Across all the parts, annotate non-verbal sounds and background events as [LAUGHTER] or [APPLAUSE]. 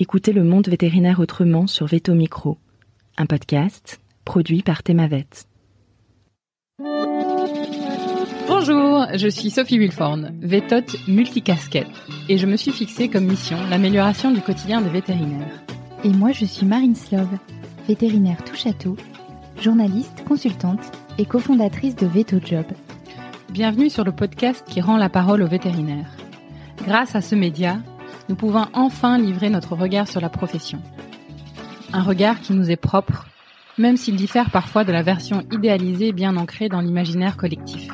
Écoutez le monde vétérinaire autrement sur Veto Micro, un podcast produit par Thémavet. Bonjour, je suis Sophie Wilforn, vétote multicasquette, et je me suis fixée comme mission l'amélioration du quotidien des vétérinaires. Et moi, je suis Marine Slove, vétérinaire tout, journaliste, consultante et cofondatrice de Veto Job. Bienvenue sur le podcast qui rend la parole aux vétérinaires. Grâce à ce média, nous pouvons enfin livrer notre regard sur la profession. Un regard qui nous est propre, même s'il diffère parfois de la version idéalisée bien ancrée dans l'imaginaire collectif.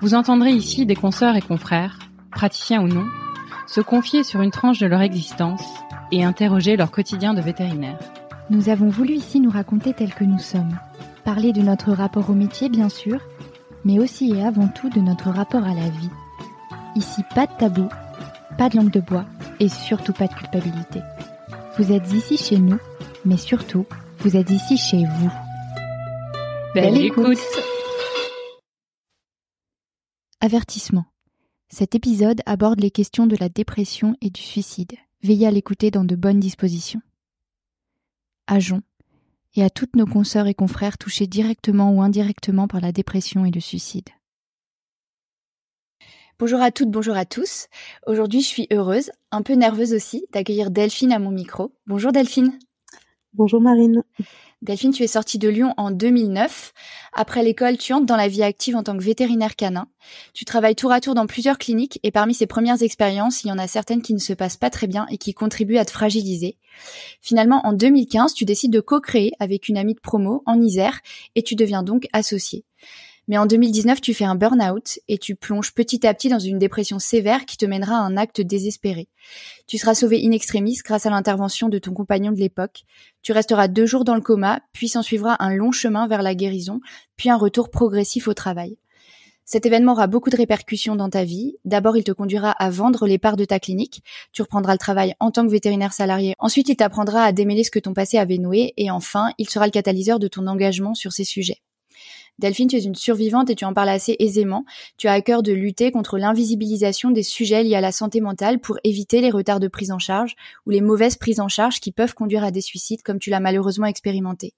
Vous entendrez ici des consoeurs et confrères, praticiens ou non, se confier sur une tranche de leur existence et interroger leur quotidien de vétérinaire. Nous avons voulu ici nous raconter tels que nous sommes, parler de notre rapport au métier bien sûr, mais aussi et avant tout de notre rapport à la vie. Ici, pas de tabou, pas de langue de bois et surtout pas de culpabilité. Vous êtes ici chez nous, mais surtout, vous êtes ici chez vous. Belle, écoute. Avertissement. Cet épisode aborde les questions de la dépression et du suicide. Veillez à l'écouter dans de bonnes dispositions. À Jon, et à toutes nos consoeurs et confrères touchés directement ou indirectement par la dépression et le suicide. Bonjour à toutes, bonjour à tous. Aujourd'hui, je suis heureuse, un peu nerveuse aussi, d'accueillir Delphine à mon micro. Bonjour Delphine. Bonjour Marine. Delphine, tu es sortie de Lyon en 2009. Après l'école, tu entres dans la vie active en tant que vétérinaire canin. Tu travailles tour à tour dans plusieurs cliniques et parmi ces premières expériences, il y en a certaines qui ne se passent pas très bien et qui contribuent à te fragiliser. Finalement, en 2015, tu décides de co-créer avec une amie de promo en Isère et tu deviens donc associée. Mais en 2019, tu fais un burn-out et tu plonges petit à petit dans une dépression sévère qui te mènera à un acte désespéré. Tu seras sauvé in extremis grâce à l'intervention de ton compagnon de l'époque. Tu resteras deux jours dans le coma, puis s'en suivra un long chemin vers la guérison, puis un retour progressif au travail. Cet événement aura beaucoup de répercussions dans ta vie. D'abord, il te conduira à vendre les parts de ta clinique. Tu reprendras le travail en tant que vétérinaire salarié. Ensuite, il t'apprendra à démêler ce que ton passé avait noué. Et enfin, il sera le catalyseur de ton engagement sur ces sujets. Delphine, tu es une survivante et tu en parles assez aisément. Tu as à cœur de lutter contre l'invisibilisation des sujets liés à la santé mentale pour éviter les retards de prise en charge ou les mauvaises prises en charge qui peuvent conduire à des suicides comme tu l'as malheureusement expérimenté.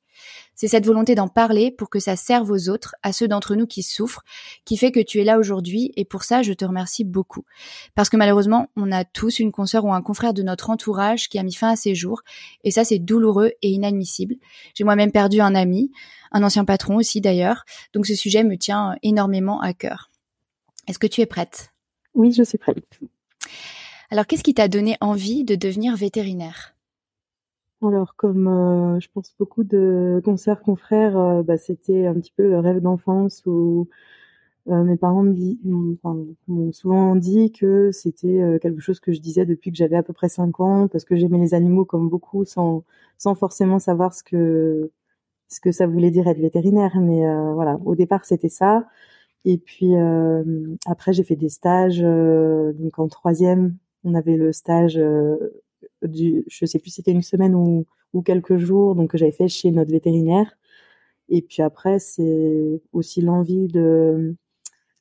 C'est cette volonté d'en parler pour que ça serve aux autres, à ceux d'entre nous qui souffrent, qui fait que tu es là aujourd'hui et pour ça je te remercie beaucoup. Parce que malheureusement, on a tous une consoeur ou un confrère de notre entourage qui a mis fin à ses jours et ça c'est douloureux et inadmissible. J'ai moi-même perdu un ami, un ancien patron aussi d'ailleurs, donc ce sujet me tient énormément à cœur. Est-ce que tu es prête? Oui, je suis prête. Alors qu'est-ce qui t'a donné envie de devenir vétérinaire? Alors, comme euh, je pense beaucoup de concerts confrères, euh, bah, c'était un petit peu le rêve d'enfance où euh, mes parents m'ont souvent dit que c'était quelque chose que je disais depuis que j'avais à peu près 5 ans, parce que j'aimais les animaux comme beaucoup, sans, sans forcément savoir ce que, ce que ça voulait dire être vétérinaire. Mais voilà, au départ, c'était ça. Et puis après, j'ai fait des stages. donc en troisième, on avait le stage du, je sais plus si c'était une semaine ou, quelques jours, donc que j'avais fait chez notre vétérinaire. Et puis après, c'est aussi l'envie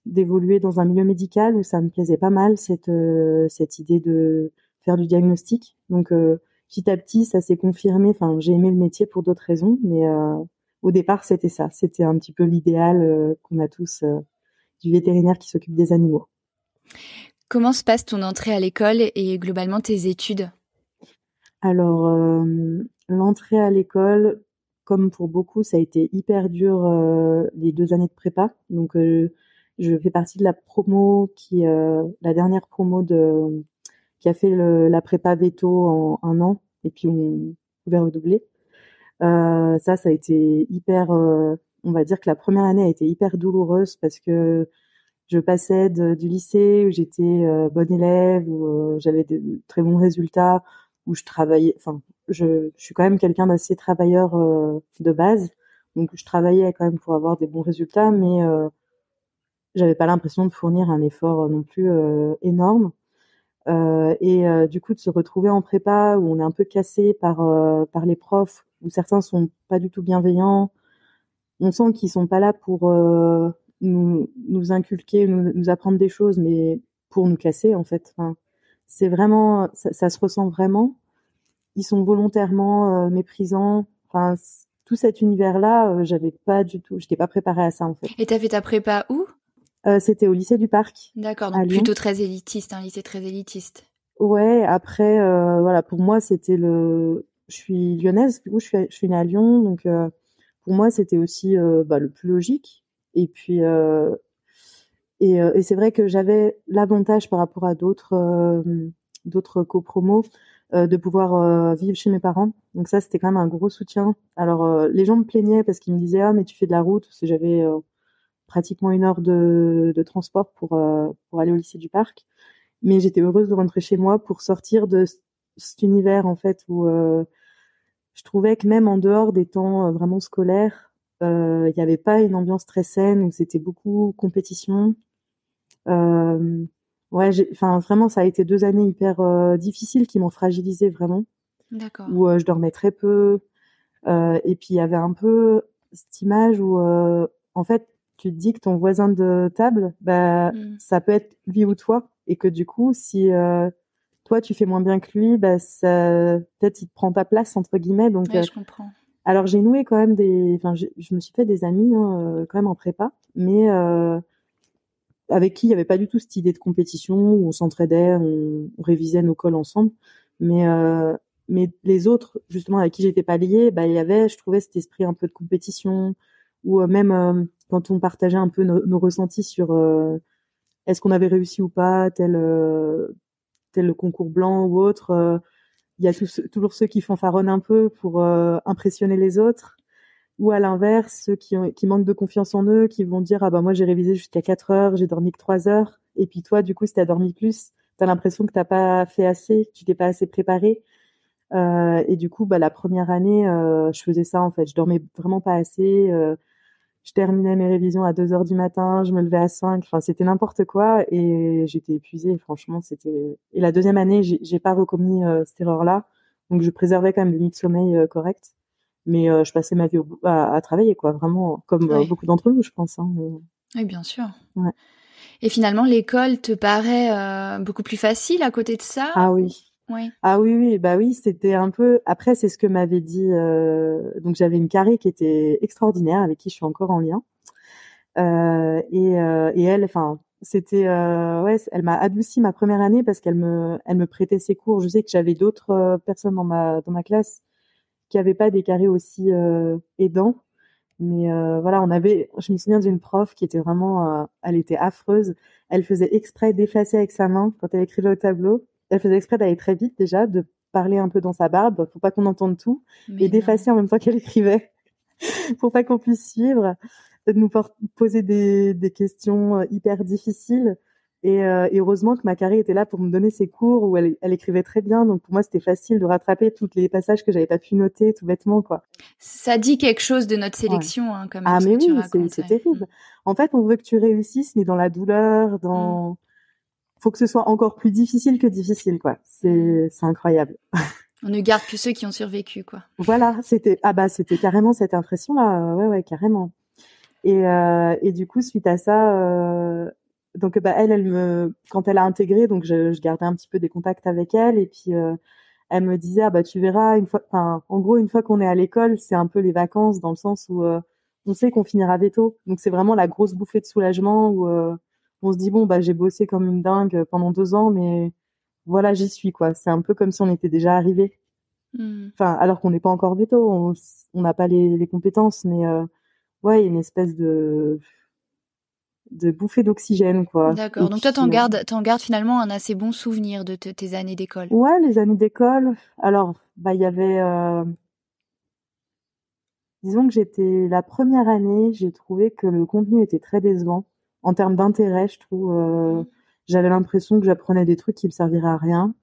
d'évoluer dans un milieu médical où ça me plaisait pas mal cette euh, cette idée de faire du diagnostic. Donc euh, petit à petit, ça s'est confirmé. Enfin, j'ai aimé le métier pour d'autres raisons, mais euh, au départ, c'était ça. C'était un petit peu l'idéal qu'on a tous du vétérinaire qui s'occupe des animaux. Comment se passe ton entrée à l'école et globalement tes études? Alors, euh, l'entrée à l'école, comme pour beaucoup, ça a été hyper dur euh, les deux années de prépa. Donc, euh, je fais partie de la promo qui, la dernière promo de, qui a fait le, la prépa veto en un an, et puis on pouvait redoubler. ça, ça a été hyper, on va dire que la première année a été hyper douloureuse parce que je passais du lycée où j'étais bonne élève, où j'avais de très bons résultats, où je travaillais. Enfin, je, je suis quand même quelqu'un d'assez travailleur euh, de base, donc je travaillais quand même pour avoir des bons résultats, mais euh, j'avais pas l'impression de fournir un effort non plus euh, énorme. Euh, et du coup, de se retrouver en prépa où on est un peu cassé par par les profs, où certains sont pas du tout bienveillants, on sent qu'ils sont pas là pour nous, nous inculquer, nous, nous, apprendre des choses, mais pour nous casser en fait. Enfin, c'est vraiment, ça, ça, se ressent vraiment. ils sont volontairement méprisants. Enfin, tout cet univers-là, j'avais pas du tout, j'étais pas préparée à ça en fait. Et t'as fait ta prépa où? C'était au lycée du Parc. D'accord, donc plutôt très élitiste, un lycée très élitiste. Ouais, après, voilà, pour moi, c'était le. Je suis lyonnaise, du coup, je suis, je suis née à Lyon, donc pour moi, c'était aussi bah, le plus logique. Et puis, et, et c'est vrai que j'avais l'avantage par rapport à d'autres d'autres copromos euh, de pouvoir euh, vivre chez mes parents. Donc ça, c'était quand même un gros soutien. Alors euh, les gens me plaignaient parce qu'ils me disaient ah mais tu fais de la route parce que j'avais pratiquement une heure de, de transport pour pour aller au lycée du parc. Mais j'étais heureuse de rentrer chez moi pour sortir de cet univers en fait où je trouvais que même en dehors des temps vraiment scolaires, il n'y avait pas une ambiance très saine où c'était beaucoup compétition. Euh, ouais, enfin vraiment, ça a été deux années hyper euh, difficiles qui m'ont fragilisé vraiment. D'accord. Où euh, je dormais très peu. Euh, et puis il y avait un peu cette image où, en fait, tu te dis que ton voisin de table, bah, mmh. ça peut être lui ou toi, et que du coup, si toi tu fais moins bien que lui, bah, ça, peut-être il te prend ta place entre guillemets. Donc, ouais, je comprends. Alors j'ai noué quand même des, enfin, je me suis fait des amis hein, quand même en prépa, mais avec qui il n'y avait pas du tout cette idée de compétition où on s'entraidait, on, révisait nos cols ensemble. Mais euh, mais les autres, justement, avec qui j'étais pas liée, bah il y avait, je trouvais cet esprit un peu de compétition ou euh, même euh, quand on partageait un peu nos, ressentis sur est-ce qu'on avait réussi ou pas tel tel concours blanc ou autre. Il y a toujours ceux qui fanfaronnent un peu pour impressionner les autres ou à l'inverse ceux qui, qui manquent de confiance en eux qui vont dire ah bah moi j'ai révisé jusqu'à 4 heures j'ai dormi que 3 heures. Et puis toi du coup si t'as dormi plus t'as l'impression que t'as pas fait assez que tu t'es pas assez préparé. Euh, et du coup bah la première année euh, je faisais ça en fait. Je dormais vraiment pas assez euh, je terminais mes révisions à 2 heures du matin je me levais à 5 enfin c'était n'importe quoi et j'étais épuisée. Franchement c'était et la deuxième année j'ai pas recommis cette erreur là donc je préservais quand même des nuits de sommeil correctes mais euh, je passais ma vie à, travailler quoi vraiment comme euh, beaucoup d'entre vous je pense hein, oui bien sûr ouais. et finalement l'école te paraît euh, beaucoup plus facile à côté de ça ah oui oui. Ah oui, oui, bah oui, c'était un peu. Après, c'est ce que m'avait dit. Donc, j'avais une carré qui était extraordinaire, avec qui je suis encore en lien. et, et elle, enfin, c'était, ouais, elle m'a adouci ma première année parce qu'elle me, elle me prêtait ses cours. Je sais que j'avais d'autres personnes dans ma dans ma classe qui avait pas des carrés aussi euh, aidants. Mais euh, voilà, on avait, je me souviens d'une prof qui était vraiment, euh, elle était affreuse. Elle faisait exprès d'effacer avec sa main quand elle écrivait au tableau. Elle faisait exprès d'aller très vite déjà, de parler un peu dans sa barbe, faut pas qu'on entende tout, et d'effacer en même temps qu'elle écrivait, [LAUGHS] pour pas qu'on puisse suivre, de nous poser des, des questions hyper difficiles. Et, euh, et, heureusement que Macari était là pour me donner ses cours où elle, elle écrivait très bien. Donc pour moi, c'était facile de rattraper tous les passages que j'avais pas pu noter tout bêtement, quoi. Ça dit quelque chose de notre sélection, hein, quand même. Ah mais oui, c'est terrible. En fait, on veut que tu réussisses, mais dans la douleur, dans. Mm. Faut que ce soit encore plus difficile que difficile, quoi. C'est c'est incroyable. On ne garde que ceux qui ont survécu, quoi. Voilà, c'était ah bah c'était carrément cette impression-là, ouais ouais carrément. Et, euh, et du coup, suite à ça, euh, donc bah elle, elle me, quand elle a intégré, donc je, je gardais un petit peu des contacts avec elle et puis euh, elle me disait ah bah tu verras une fois, enfin en gros une fois qu'on est à l'école, c'est un peu les vacances dans le sens où euh, on sait qu'on finira veto, donc c'est vraiment la grosse bouffée de soulagement où euh, on se dit bon bah j'ai bossé comme une dingue pendant deux ans, mais voilà j'y suis quoi. C'est un peu comme si on était déjà arrivé. Mmh. Enfin alors qu'on n'est pas encore veto, on n'a pas les, les compétences, mais ouais il y a une espèce de de bouffée d'oxygène, quoi. D'accord. Donc toi, t'en gardes, t'en gardes finalement un assez bon souvenir de tes années d'école. Ouais, les années d'école. Alors, bah, il y avait, euh... disons que j'étais la première année, j'ai trouvé que le contenu était très décevant en termes d'intérêt. Je trouve, euh... j'avais l'impression que j'apprenais des trucs qui me serviraient à rien,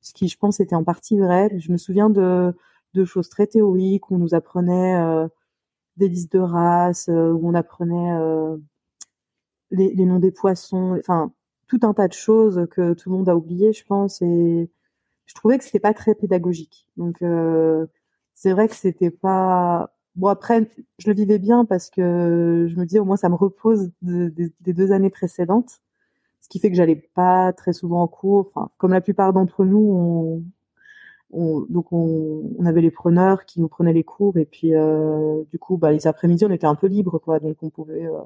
ce qui, je pense, était en partie vrai. Je me souviens de de choses très théoriques où on nous apprenait euh, des listes de races, euh, où on apprenait euh, les, noms des poissons, enfin tout un tas de choses que tout le monde a oublié, je pense, et je trouvais que c'était pas très pédagogique. Donc euh, c'est vrai que c'était pas bon après je le vivais bien parce que je me disais au moins ça me repose des deux années précédentes, ce qui fait que j'allais pas très souvent en cours. Enfin comme la plupart d'entre nous, on donc on, on, avait les preneurs qui nous prenaient les cours et puis euh, du coup bah les après-midi on était un peu libre quoi donc on pouvait euh,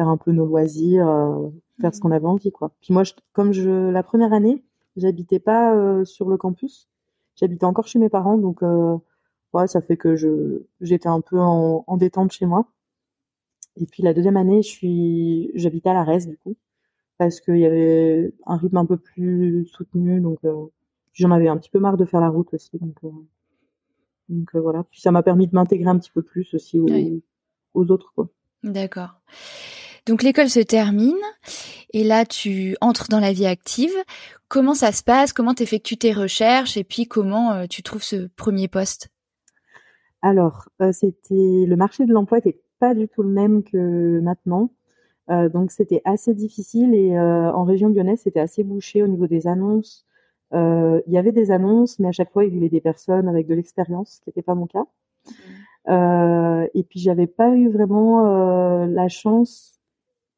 faire un peu nos loisirs euh, faire ce mmh. qu'on avait envie quoi puis moi je, comme je la première année j'habitais pas euh, sur le campus j'habitais encore chez mes parents donc ouais ça fait que je j'étais un peu en, en, détente chez moi et puis la deuxième année je suis j'habitais à la Reste du coup parce qu'il y avait un rythme un peu plus soutenu donc j'en avais un petit peu marre de faire la route aussi. Donc, euh, donc euh, voilà. Puis ça m'a permis de m'intégrer un petit peu plus aussi aux, aux autres. Quoi. D'accord. Donc l'école se termine et là tu entres dans la vie active. Comment ça se passe? Comment t'effectues tes recherches? Et puis comment euh, tu trouves ce premier poste? Alors c'était le marché de l'emploi n'était pas du tout le même que maintenant. donc c'était assez difficile et en région lyonnaise c'était assez bouché au niveau des annonces. Euh, il y avait des annonces, mais à chaque fois, ils voulaient des personnes avec de l'expérience, ce qui n'était pas mon cas. Mmh. Euh, et puis, j'avais pas eu vraiment euh, la chance, euh,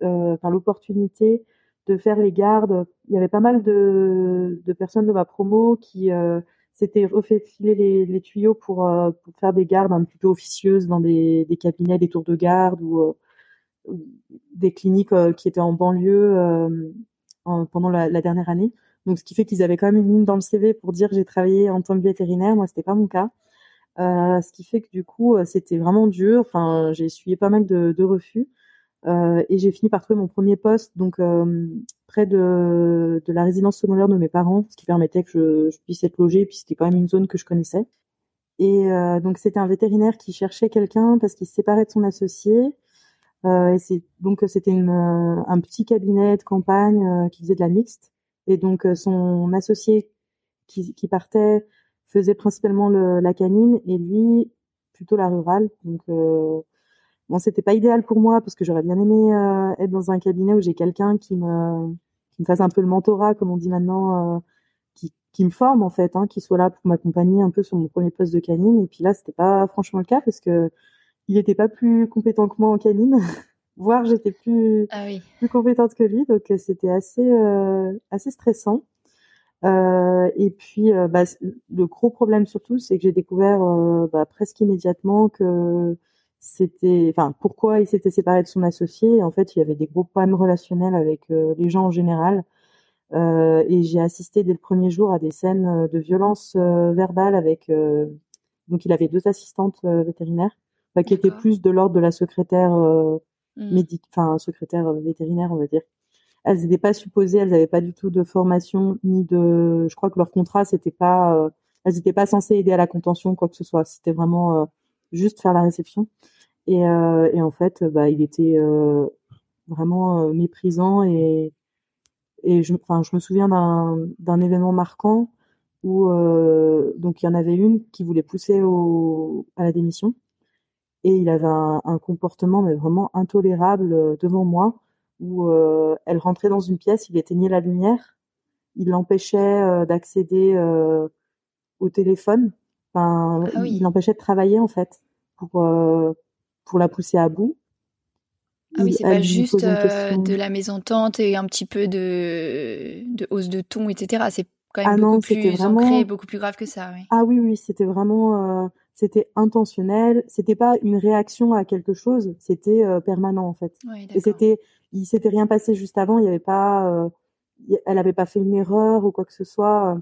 enfin l'opportunité de faire les gardes. Il y avait pas mal de, de personnes de ma promo qui euh, s'étaient refait filer les, les tuyaux pour, pour, faire des gardes un petit peu officieuses dans des, des cabinets, des tours de garde ou des cliniques qui étaient en banlieue pendant la, dernière année. Donc, ce qui fait qu'ils avaient quand même une ligne dans le CV pour dire j'ai travaillé en tant que vétérinaire. Moi, c'était pas mon cas. Euh, ce qui fait que du coup, euh, c'était vraiment dur. Enfin, j'ai essuyé pas mal de refus. Euh, et j'ai fini par trouver mon premier poste, donc euh, près de, de, la résidence secondaire de mes parents, ce qui permettait que je, puisse être logée. Puis c'était quand même une zone que je connaissais. Et euh, donc c'était un vétérinaire qui cherchait quelqu'un parce qu'il se séparait de son associé. et c'est donc c'était un petit cabinet de campagne qui faisait de la mixte. Et donc euh, son associé qui, qui, partait faisait principalement le, la canine et lui plutôt la rurale. Donc euh, bon, c'était pas idéal pour moi parce que j'aurais bien aimé euh, être dans un cabinet où j'ai quelqu'un qui me qui me fasse un peu le mentorat, comme on dit maintenant, euh, qui, qui me forme en fait, hein, qui soit là pour m'accompagner un peu sur mon premier poste de canine. Et puis là, c'était pas franchement le cas parce que il était pas plus compétent que moi en canine. [LAUGHS] voire j'étais plus ah oui. plus compétente que lui, donc euh, c'était assez euh, assez stressant. Euh, et puis euh, bah, le gros problème surtout, c'est que j'ai découvert euh, bah, presque immédiatement que c'était, enfin pourquoi il s'était séparé de son associé. En fait, il y avait des gros problèmes relationnels avec les gens en général. et j'ai assisté dès le premier jour à des scènes de violence verbale avec. donc il avait deux assistantes vétérinaires, qui étaient plus de l'ordre de la secrétaire mmh. médic, enfin secrétaire euh, vétérinaire, on va dire. Elles n'étaient pas supposées, elles n'avaient pas du tout de formation ni de. Je crois que leur contrat c'était pas. Euh, elles n'étaient pas censées aider à la contention quoi que ce soit. C'était vraiment euh, juste faire la réception. Et, et en fait, bah, il était vraiment méprisant et je, me souviens d'un événement marquant où donc il y en avait une qui voulait pousser à la démission et il avait un, comportement vraiment intolérable euh, devant moi où euh, elle rentrait dans une pièce, il éteignait la lumière, il l'empêchait euh, d'accéder euh, au téléphone, enfin ah oui. il l'empêchait de travailler en fait pour euh, pour la pousser à bout. Ah oui, c'est pas juste de la mésentente et un petit peu de, de hausse de ton, etc. C'est quand même ah beaucoup non, plus vraiment... ancré, beaucoup plus grave que ça. Oui. Ah oui, oui, c'était vraiment c'était intentionnel, c'était pas une réaction à quelque chose, c'était euh, permanent en fait. Ouais, et c'était, il s'était rien passé juste avant, il y avait pas, euh, elle avait pas fait une erreur ou quoi que ce soit.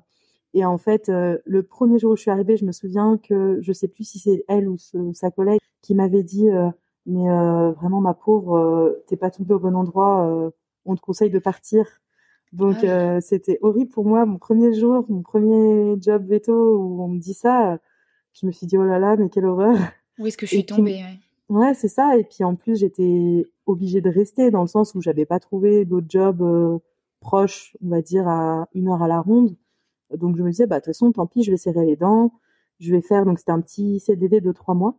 Et en fait, euh, le premier jour où je suis arrivée, je me souviens que je sais plus si c'est elle ou ce, sa collègue qui m'avait dit, euh, mais vraiment ma pauvre, t'es pas tombée au bon endroit, on te conseille de partir. Donc ah c'était horrible pour moi, mon premier jour, mon premier job veto où on me dit ça je me suis dit oh là là mais quelle horreur où est-ce que je suis tombée ouais, ouais c'est ça. Et puis en plus j'étais obligée de rester dans le sens où j'avais pas trouvé d'autres jobs euh, proches on va dire à une heure à la ronde donc je me disais bah de toute façon tant pis je vais serrer les dents. Je vais faire donc c'était un petit CDD de trois mois.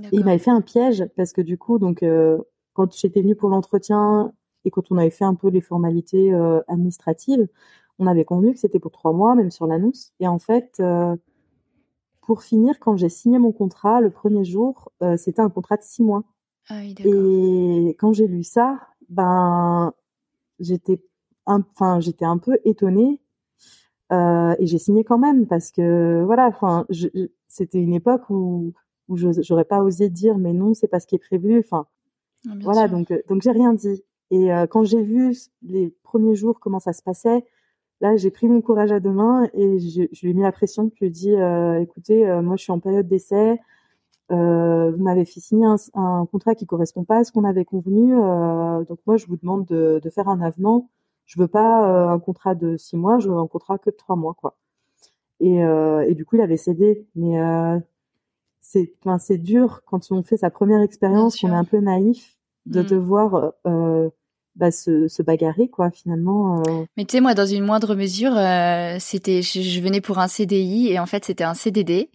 Et il m'avait fait un piège parce que du coup donc euh, quand j'étais venue pour l'entretien et quand on avait fait un peu les formalités euh, administratives on avait convenu que c'était pour trois mois même sur l'annonce. Et en fait euh, pour finir, quand j'ai signé mon contrat, le premier jour, c'était un contrat de six mois. Ah oui, et quand j'ai lu ça, ben, j'étais, enfin, j'étais un peu étonnée Euh, et j'ai signé quand même parce que voilà, enfin, c'était une époque où où j'aurais pas osé dire mais non, c'est pas ce qui est prévu. Enfin, ah, voilà, donc donc j'ai rien dit. Et quand j'ai vu les premiers jours comment ça se passait, là j'ai pris mon courage à deux mains et je, je lui ai mis la pression. Je lui ai dit, écoutez, moi je suis en période d'essai. Euh, vous m'avez fait signer un, un, contrat qui correspond pas à ce qu'on avait convenu, euh, donc moi je vous demande de, de, faire un avenant. Je veux pas euh, un contrat de six mois, je veux un contrat que de trois mois, quoi. Et, euh, et du coup il avait cédé, mais euh, c'est, c'est dur quand on fait sa première expérience, qu'on est un peu naïf, de mmh. devoir bah, se, se, bagarrer quoi finalement. Euh... Mais tu sais moi dans une moindre mesure euh, c'était je, venais pour un CDI et en fait c'était un CDD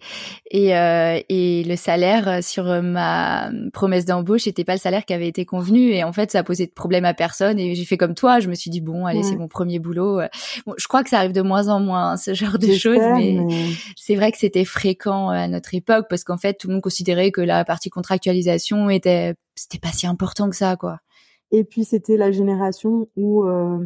et euh, et le salaire sur ma promesse d'embauche n'était pas le salaire qui avait été convenu et en fait ça a posé de problème à personne et j'ai fait comme toi je me suis dit bon allez c'est mon premier boulot. Bon, je crois que ça arrive de moins en moins hein, ce genre de choses mais, mais... c'est vrai que c'était fréquent à notre époque parce qu'en fait tout le monde considérait que la partie contractualisation était c'était pas si important que ça quoi. Et puis c'était la génération où, euh,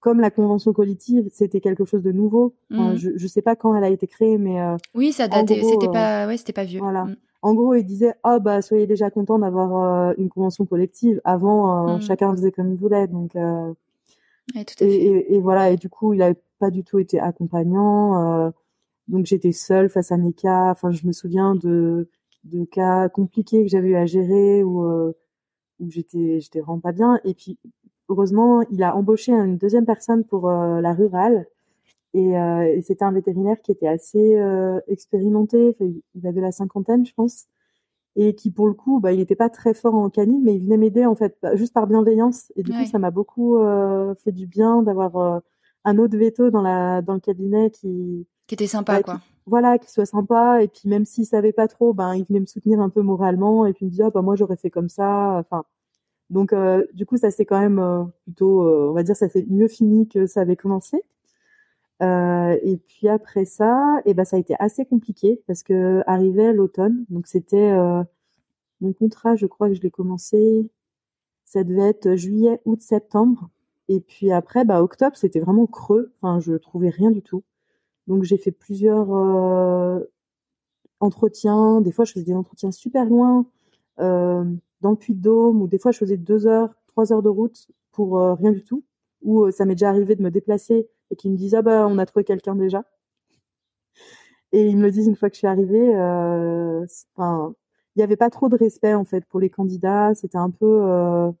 comme la convention collective, c'était quelque chose de nouveau. Mmh. je ne sais pas quand elle a été créée, mais euh, oui, ça datait. C'était pas, euh, ouais, c'était pas vieux. Voilà. Mmh. En gros, il disait oh bah soyez déjà content d'avoir une convention collective. Avant, mmh. chacun faisait comme il voulait, donc. Ouais, tout à fait. Et, et, voilà. Et du coup, il a pas du tout été accompagnant. donc j'étais seule face à mes cas. Enfin, je me souviens de de cas compliqués que j'avais eu à gérer ou où j'étais j'étais vraiment pas bien. Et puis heureusement il a embauché une deuxième personne pour euh, la rurale. Et, euh, et c'était un vétérinaire qui était assez euh, expérimenté. Il avait la cinquantaine je pense. Et qui pour le coup bah il était pas très fort en canine mais il venait m'aider en fait juste par bienveillance. Et du coup ça m'a beaucoup fait du bien d'avoir un autre veto dans la dans le cabinet qui qui était sympa quoi voilà, qu'il soit sympa. Et puis même s'il savait pas trop, ben il venait me soutenir un peu moralement et puis me dire, ah, bah moi j'aurais fait comme ça. Enfin, donc euh, du coup ça c'est quand même euh, plutôt, euh, on va dire, ça s'est mieux fini que ça avait commencé. et puis après ça, et ben ça a été assez compliqué parce que arrivait l'automne, donc c'était mon contrat, je crois que je l'ai commencé, ça devait être juillet, août, septembre. Et puis après, bah octobre, c'était vraiment creux. Enfin, je trouvais rien du tout. Donc j'ai fait plusieurs euh, entretiens. Des fois, je faisais des entretiens super loin, euh, dans le Puy-de-Dôme, ou des fois, je faisais deux heures, trois heures de route pour euh, rien du tout. Ou ça m'est déjà arrivé de me déplacer et qu'ils me disent ah bah on a trouvé quelqu'un déjà. Et ils me le disent une fois que je suis arrivée. Enfin, il n'y avait pas trop de respect en fait pour les candidats. C'était un peu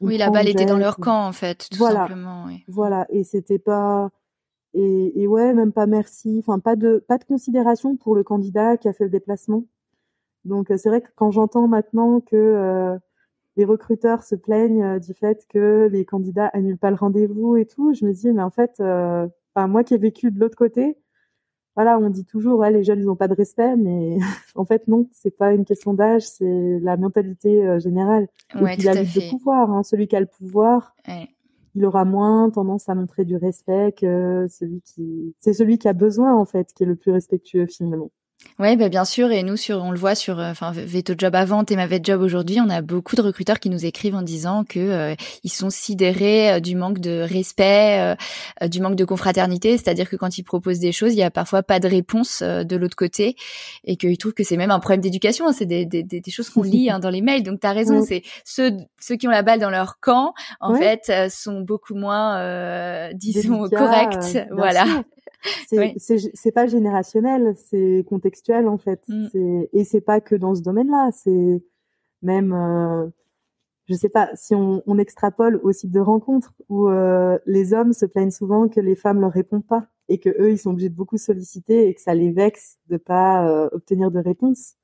oui, la balle était dans leur camp en fait, tout voilà. simplement. Oui. Voilà, et c'était pas et, et, ouais, même pas merci, enfin pas de pas de considération pour le candidat qui a fait le déplacement. Donc euh, c'est vrai que quand j'entends maintenant que euh, les recruteurs se plaignent euh, du fait que les candidats annulent pas le rendez-vous et tout, je me dis mais en fait, euh, moi qui ai vécu de l'autre côté, voilà, on dit toujours ouais les jeunes ils ont pas de respect, mais [LAUGHS] en fait non, c'est pas une question d'âge, c'est la mentalité générale. Ouais, et puis la lutte de pouvoir, hein, celui qui a le pouvoir. Ouais il aura moins tendance à montrer du respect que celui qui, c'est celui qui a besoin en fait, qui est le plus respectueux finalement. Oui, bah bien sûr. Et nous, sur, on le voit sur, euh, enfin, Veto Job avant et ma Vet Job aujourd'hui, on a beaucoup de recruteurs qui nous écrivent en disant que euh, ils sont sidérés euh, du manque de respect, du manque de confraternité. C'est-à-dire que quand ils proposent des choses, il y a parfois pas de réponse de l'autre côté, et qu'ils trouvent que c'est même un problème d'éducation. Hein. C'est des, des, des, choses qu'on lit hein, dans les mails. Donc, tu as raison. C'est ceux, ceux qui ont la balle dans leur camp, en fait, sont beaucoup moins, disons, corrects. Voilà. C'est c'est pas générationnel, c'est contextuel en fait. Mm. Et c'est pas que dans ce domaine-là, c'est même, euh, je sais pas, si on, on, extrapole au site de rencontre où euh, les hommes se plaignent souvent que les femmes leur répondent pas et que eux ils sont obligés de beaucoup solliciter et que ça les vexe de pas euh, obtenir de réponse.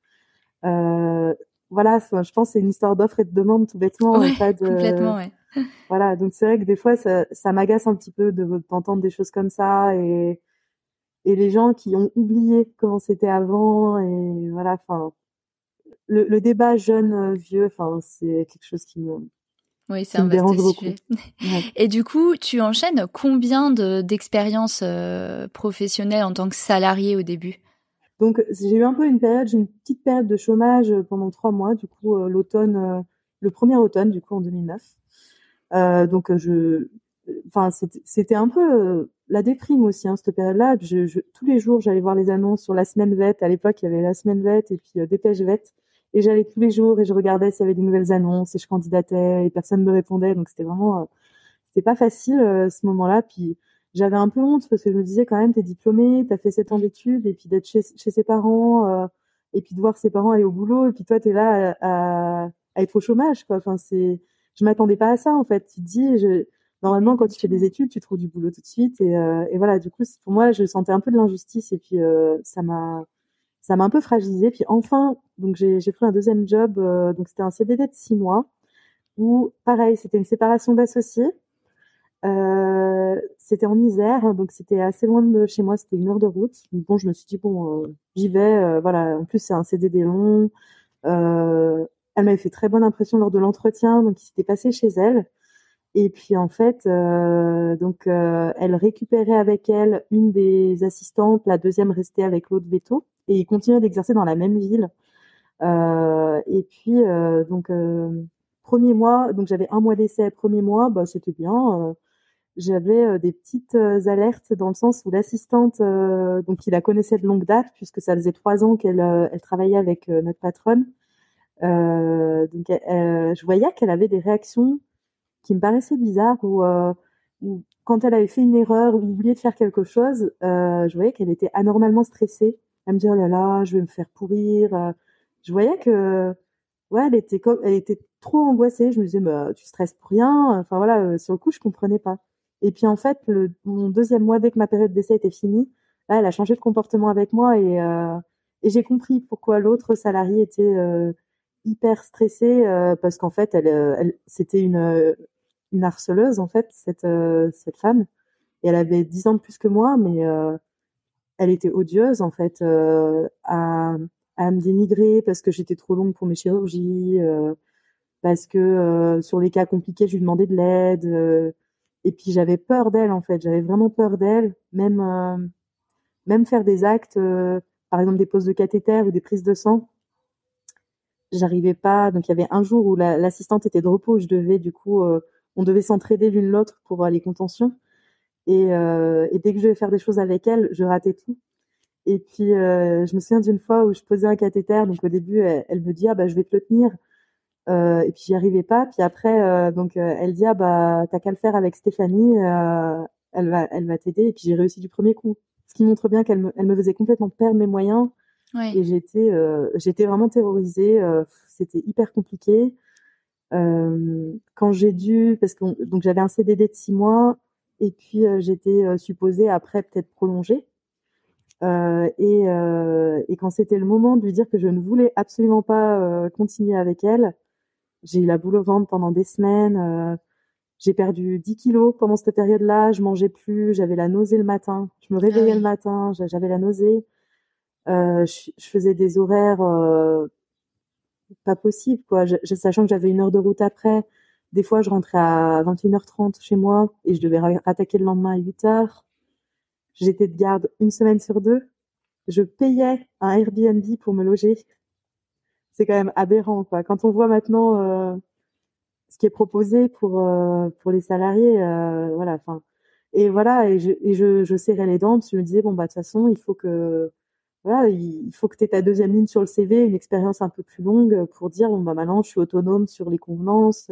Voilà, je pense c'est une histoire d'offre et de demande tout bêtement. Ouais, pas de... complètement, ouais. [LAUGHS] Voilà, donc c'est vrai que des fois ça, ça m'agace un petit peu de d'entendre des choses comme ça et et les gens qui ont oublié comment c'était avant et voilà enfin le, le, débat jeune euh, vieux enfin c'est quelque chose qui me oui, c'est un vaste sujet. [LAUGHS] Et du coup, tu enchaînes combien d'expériences euh, professionnelles en tant que salarié au début? Donc, j'ai eu un peu une période, une petite période de chômage pendant trois mois, du coup, euh, l'automne, le premier automne, du coup, en 2009. Euh, donc, je, enfin, c'était un peu la déprime aussi, hein, cette période-là. Tous les jours, j'allais voir les annonces sur la semaine vête. À l'époque, il y avait la semaine vête et puis dépêche vête. Et j'allais tous les jours et je regardais s'il y avait des nouvelles annonces et je candidatais et personne me répondait. Donc c'était vraiment, c'était pas facile ce moment-là. Puis j'avais un peu honte parce que je me disais quand même, t'es diplômé, t'as fait sept ans d'études et puis d'être chez, chez ses parents et puis de voir ses parents aller au boulot et puis toi t'es là à, à, être au chômage quoi. Enfin c'est je m'attendais pas à ça en fait. Tu te dis je, normalement quand tu fais des études tu trouves du boulot tout de suite et, euh, et voilà. Du coup pour moi je sentais un peu de l'injustice et puis euh, ça m'a ça m'a un peu fragilisé puis enfin donc j'ai j'ai pris un deuxième job euh, donc c'était un CDD de six mois où pareil c'était une séparation d'associés euh, c'était en Isère, donc c'était assez loin de chez moi, c'était une heure de route. bon, je me suis dit bon, euh, j'y vais. Euh, voilà, en plus c'est un CDD long. elle m'avait fait très bonne impression lors de l'entretien, donc il s'était passé chez elle. Et puis en fait, donc elle récupérait avec elle une des assistantes, la deuxième restait avec l'autre veto, et il continuait d'exercer dans la même ville. et puis donc premier mois, donc j'avais un mois d'essai, premier mois, bah c'était bien j'avais euh, des petites euh, alertes dans le sens où l'assistante, euh, donc qui la connaissait de longue date, puisque ça faisait trois ans qu'elle elle travaillait avec notre patronne, donc je voyais qu'elle avait des réactions qui me paraissaient bizarres ou, quand elle avait fait une erreur ou oublié de faire quelque chose, je voyais qu'elle était anormalement stressée. Elle me disait oh là là, je vais me faire pourrir. je voyais que ouais, elle était elle était trop angoissée. Je me disais bah, tu stresses pour rien. Enfin voilà, sur le coup je comprenais pas. Et puis en fait, le, mon deuxième mois, dès que ma période d'essai était finie, là, elle a changé de comportement avec moi et, euh, et j'ai compris pourquoi l'autre salarié était euh, hyper stressée euh, parce qu'en fait, elle, euh, elle c'était une, une harceleuse en fait, cette, cette femme. Et elle avait dix ans de plus que moi, mais elle était odieuse en fait à, à me dénigrer parce que j'étais trop longue pour mes chirurgies, parce que sur les cas compliqués, je lui demandais de l'aide et puis j'avais peur d'elle en fait, j'avais vraiment peur d'elle, même euh, même faire des actes, euh, par exemple des poses de cathéter ou des prises de sang. J'arrivais pas. Donc il y avait un jour où l'assistante était de repos, je devais du coup, euh, on devait s'entraider l'une l'autre pour les contentions. Et, et, dès que je devais faire des choses avec elle, je ratais tout. Et puis je me souviens d'une fois où je posais un cathéter. Donc au début, elle, elle me dit ah bah je vais te le tenir. Euh, et puis j'y arrivais pas. Puis après, euh, donc euh, elle dit ah bah t'as qu'à le faire avec Stéphanie, elle va elle va t'aider. Et puis j'ai réussi du premier coup. Ce qui montre bien qu'elle me, elle me faisait complètement perdre mes moyens. Et j'étais j'étais vraiment terrorisée. C'était hyper compliqué. quand j'ai dû, parce que donc j'avais un CDD de six mois et puis j'étais supposée après peut-être prolonger. Euh, et, euh, et, quand c'était le moment de lui dire que je ne voulais absolument pas euh, continuer avec elle, j'ai eu la boule au ventre pendant des semaines. Euh, j'ai perdu 10 kilos pendant cette période-là. Je mangeais plus. J'avais la nausée le matin. Je me réveillais ah le matin. J'avais la nausée. Euh, je, je, faisais des horaires euh, pas possibles, quoi. Je, sachant que j'avais une heure de route après. Des fois, je rentrais à 21h30 chez moi et je devais attaquer le lendemain à 8h. J'étais de garde une semaine sur deux. Je payais un Airbnb pour me loger c'est quand même aberrant quoi. Quand on voit maintenant euh, ce qui est proposé pour euh, pour les salariés, euh, voilà. Enfin, et voilà, et je serrais les dents parce que je me disais bon bah de toute façon il faut que voilà, il faut que tu aies ta deuxième ligne sur le CV, une expérience un peu plus longue pour dire bon bah maintenant je suis autonome sur les convenances.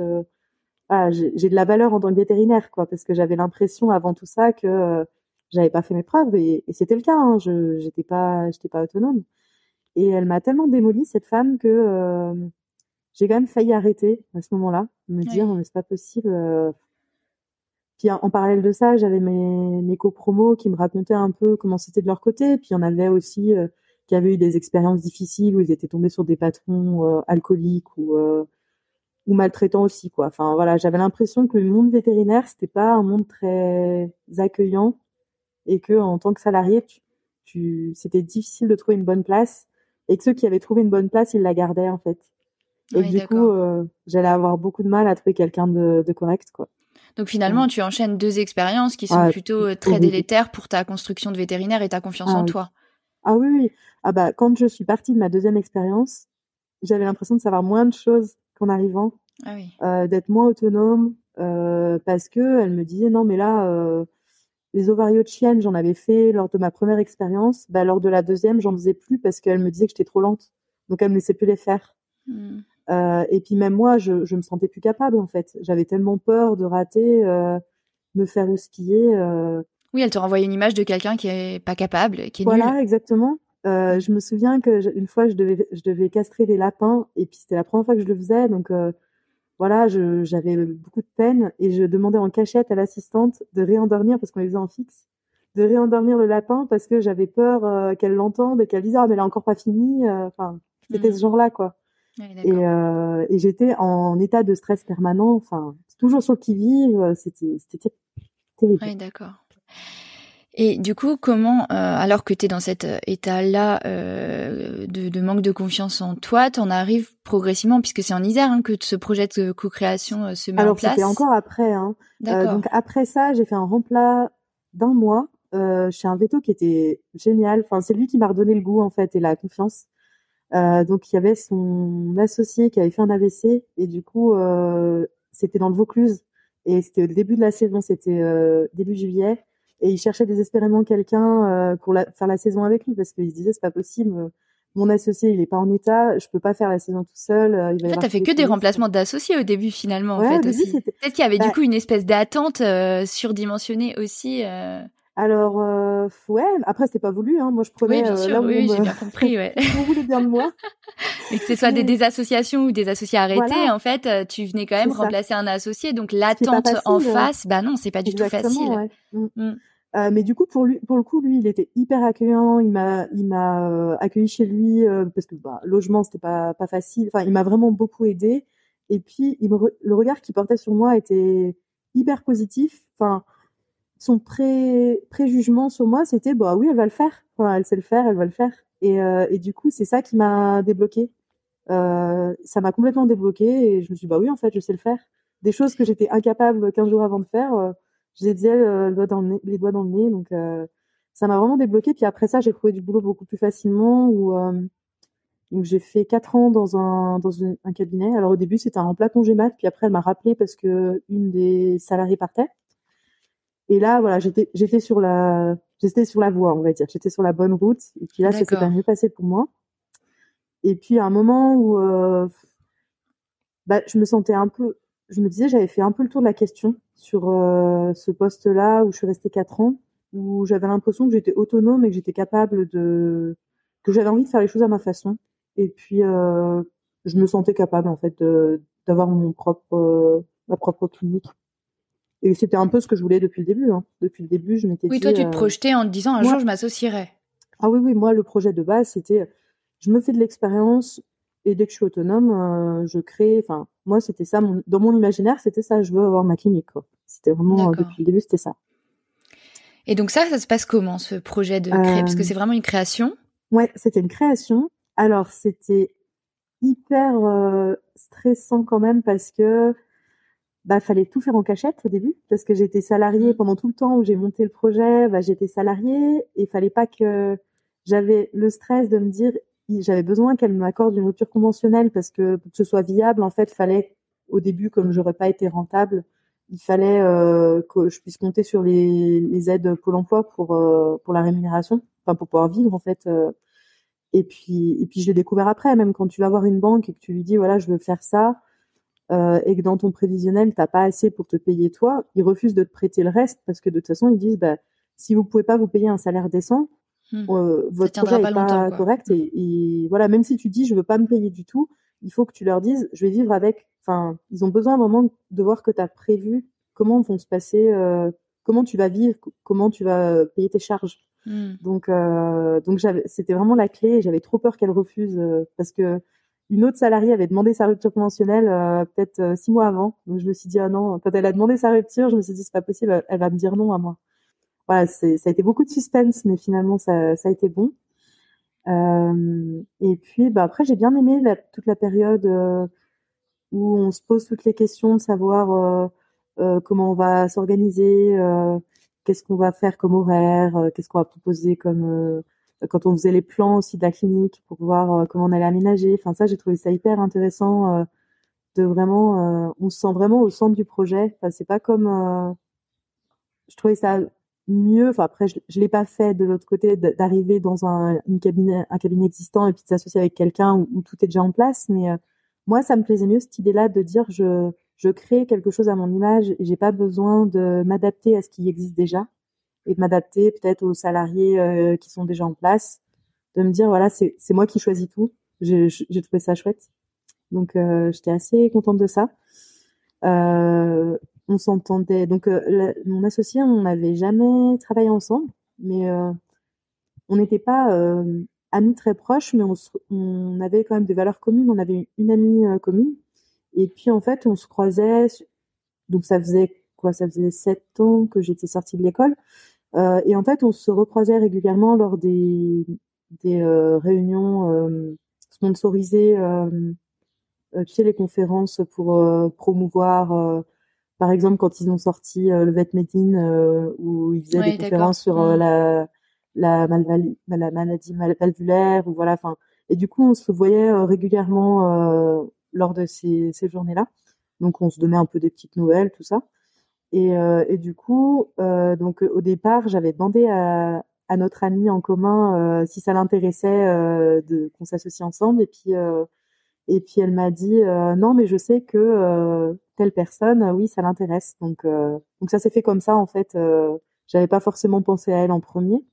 Ah, j'ai de la valeur en tant que vétérinaire quoi, parce que j'avais l'impression avant tout ça que j'avais pas fait mes preuves et, et c'était le cas. Hein, je j'étais pas j'étais pas autonome. Et elle m'a tellement démoli cette femme que euh, j'ai quand même failli arrêter à ce moment-là, me dire non mais c'est pas possible. Euh. Puis en, parallèle de ça, j'avais mes, mes copromos qui me racontaient un peu comment c'était de leur côté. Puis il y en avait aussi euh, qui avaient eu des expériences difficiles où ils étaient tombés sur des patrons alcooliques ou ou maltraitants aussi quoi. Enfin voilà, j'avais l'impression que le monde vétérinaire c'était pas un monde très accueillant et que en tant que salarié tu, tu c'était difficile de trouver une bonne place et que ceux qui avaient trouvé une bonne place, ils la gardaient en fait. Et du coup, euh, j'allais avoir beaucoup de mal à trouver quelqu'un de, de, correct, quoi. Donc finalement, tu enchaînes deux expériences qui sont ah, plutôt euh, très délétères pour ta construction de vétérinaire et ta confiance ah en toi. Ah oui, oui. Ah bah quand je suis partie de ma deuxième expérience, j'avais l'impression de savoir moins de choses qu'en arrivant, ah oui. euh, d'être moins autonome, parce que elle me disait non mais là les ovarios de chienne, j'en avais fait lors de ma première expérience. Bah, lors de la deuxième, j'en faisais plus parce qu'elle me disait que j'étais trop lente. Donc, elle me laissait plus les faire. Hmm. Euh, et puis même moi, je, je me sentais plus capable en fait. J'avais tellement peur de rater, euh, me faire houspiller. Euh... Oui, elle te renvoyait une image de quelqu'un qui est pas capable, qui est voilà, exactement. Je me souviens que une fois, je devais, je devais castrer des lapins, et puis c'était la première fois que je le faisais, donc voilà, j'avais beaucoup de peine et je demandais en cachette à l'assistante de réendormir parce qu'on les faisait en fixe, de réendormir le lapin parce que j'avais peur euh, qu'elle l'entende et qu'elle dise ah mais elle a encore pas fini. Euh, enfin, c'était ce mmh. genre-là quoi. et, euh, et j'étais en état de stress permanent. Enfin, toujours sur le qui vive. C'était c'était terrible. Oui, d'accord. Et du coup, comment, euh, alors que tu es dans cet euh, état-là euh, de, de, manque de confiance en toi, t'en arrives progressivement, puisque c'est en Isère hein, que ce projet de co-création se met en place. Alors c'était encore après. Hein. donc après ça, j'ai fait un remplat d'un mois chez un veto qui était génial. Enfin, c'est lui qui m'a redonné le goût en fait et la confiance. donc il y avait son associé qui avait fait un AVC et du coup c'était dans le Vaucluse et c'était au début de la saison, c'était début juillet et il cherchait désespérément quelqu'un euh, pour la, faire la saison avec lui parce qu'il se disait c'est pas possible. Mon associé il est pas en état je peux pas faire la saison tout seul euh, il en fait t'as fait que des remplacements d'associés au début finalement en fait aussi. peut-être qu'il y avait du bah coup une espèce d'attente euh, surdimensionnée aussi euh... alors euh, ouais après c'était pas voulu hein. moi je prenais oui, bien sûr, oui, j'ai bien compris ouais [LAUGHS] vous voulez bien de moi [LAUGHS] mais que ce soit des, des, associations ou des associés arrêtés en fait tu venais quand même remplacer un associé donc l'attente en hein. face bah non c'est pas du tout facile ouais. Mm. Mm. Euh, mais du coup, pour lui, pour le coup, lui, il était hyper accueillant. Il m'a, il m'a euh, accueilli chez lui euh, parce que bah, logement, c'était pas pas facile. Enfin, il m'a vraiment beaucoup aidé. Et puis, il le regard qu'il portait sur moi était hyper positif. Enfin, son pré préjugement sur moi, c'était bah oui, elle va le faire. Elle sait le faire, elle va le faire. Et, et du coup, c'est ça qui m'a débloqué. ça m'a complètement débloqué et je me suis dit, bah oui, en fait, je sais le faire. Des choses que j'étais incapable 15 jours avant de faire je les euh, nez, les doigts dans le nez. Donc, euh, ça m'a vraiment débloqué. Puis après ça, j'ai trouvé du boulot beaucoup plus facilement. Où, euh, j'ai fait quatre ans dans un, dans un cabinet. Alors, au début, c'était un remplacement congé mat. Puis après, elle m'a rappelé parce que une des salariés partait. Et là, voilà, j'étais, j'étais sur la, j'étais sur la voie, on va dire. J'étais sur la bonne route. Et puis là, ça s'est mieux passé pour moi. Et puis, à un moment où, euh, bah, je me sentais un peu, je me disais, j'avais fait un peu le tour de la question sur euh, ce poste-là où je suis restée quatre ans, où j'avais l'impression que j'étais autonome et que j'étais capable de, que j'avais envie de faire les choses à ma façon. Et puis, euh, je me sentais capable en fait d'avoir mon propre, euh, ma propre clinique. Et c'était un peu ce que je voulais depuis le début. Hein. Depuis le début, je m'étais oui, dit. Toi, tu te projetais en te disant un jour, je m'associerai. Ah oui, oui, moi, le projet de base, c'était, je me fais de l'expérience, et dès que je suis autonome, euh, je crée. Enfin, moi, c'était ça. Mon, dans mon imaginaire, c'était ça. Je veux avoir ma clinique. C'était vraiment euh, depuis le début, c'était ça. Et donc ça, ça se passe comment ce projet de créer? Parce que c'est vraiment une création. Ouais, c'était une création. Alors c'était hyper euh, stressant quand même parce que bah fallait tout faire en cachette au début parce que j'étais salariée mmh. pendant tout le temps où j'ai monté le projet. Bah, j'étais salariée et fallait pas que j'avais le stress de me dire j'avais besoin qu'elle m'accorde une rupture conventionnelle parce que pour que ce soit viable, en fait, fallait au début, comme j'aurais pas été rentable, il fallait euh, que je puisse compter sur les, les aides Pôle Emploi pour euh, pour la rémunération, enfin pour pouvoir vivre en fait. Euh. et puis et puis je l'ai découvert après, même quand tu vas voir une banque et que tu lui dis voilà je veux faire ça euh, et que dans ton prévisionnel t'as pas assez pour te payer toi, ils refusent de te prêter le reste parce que de toute façon ils disent bah si vous pouvez pas vous payer un salaire décent, Mmh. Euh, votre projet n'est pas, correct et, et, voilà même si tu dis je veux pas me payer du tout il faut que tu leur dises je vais vivre avec enfin ils ont besoin vraiment de voir que tu as prévu comment vont se passer euh, comment tu vas vivre comment tu vas payer tes charges mmh. donc euh, donc j'avais c'était vraiment la clé j'avais trop peur qu'elle refuse euh, parce que une autre salariée avait demandé sa rupture conventionnelle euh, peut-être six mois avant donc je me suis dit ah non quand elle a demandé sa rupture je me suis dit c'est pas possible elle va me dire non à moi voilà, ça a été beaucoup de suspense, mais finalement ça, ça a été bon. Euh, et puis, bah après, j'ai bien aimé toute la période euh, où on se pose toutes les questions de savoir euh, euh comment on va s'organiser, euh, qu'est-ce qu'on va faire comme horaire, qu'est-ce qu'on va proposer comme quand on faisait les plans aussi de la clinique pour voir comment on allait aménager. Enfin, ça, j'ai trouvé ça hyper intéressant de vraiment, on se sent vraiment au centre du projet. Enfin, c'est pas comme, je trouvais ça mieux. Enfin après, je, l'ai pas fait de l'autre côté d'arriver dans un cabinet, un cabinet existant et puis de s'associer avec quelqu'un où, tout est déjà en place. Mais euh, moi, ça me plaisait mieux cette idée-là de dire je je crée quelque chose à mon image et j'ai pas besoin de m'adapter à ce qui existe déjà et de m'adapter peut-être aux salariés euh, qui sont déjà en place. De me dire voilà c'est moi qui choisis tout. J'ai trouvé ça chouette. Donc euh, j'étais assez contente de ça. Euh, on s'entendait. Donc, mon associé, on n'avait jamais travaillé ensemble, mais on n'était pas amis très proches, mais on, avait quand même des valeurs communes. On avait une amie commune, et puis en fait, on se croisait. Donc, ça faisait quoi? Ça faisait sept ans que j'étais sortie de l'école, et en fait, on se recroisait régulièrement lors des des réunions sponsorisées. tu sais, les conférences pour promouvoir par exemple, quand ils ont sorti euh, le Vet euh, où ils faisaient des conférences sur euh, mm. la la, la maladie valvulaire ou voilà enfin et du coup on se voyait euh, régulièrement lors de ces, ces journées-là donc on se donnait un peu des petites nouvelles tout ça et, et du coup donc au départ j'avais demandé à, notre ami en commun si ça l'intéressait de qu'on s'associe ensemble et puis et puis elle m'a dit non mais je sais que telle personne, euh, oui, ça l'intéresse. Donc, euh, donc ça s'est fait comme ça en fait. Euh, J'avais pas forcément pensé à elle en premier.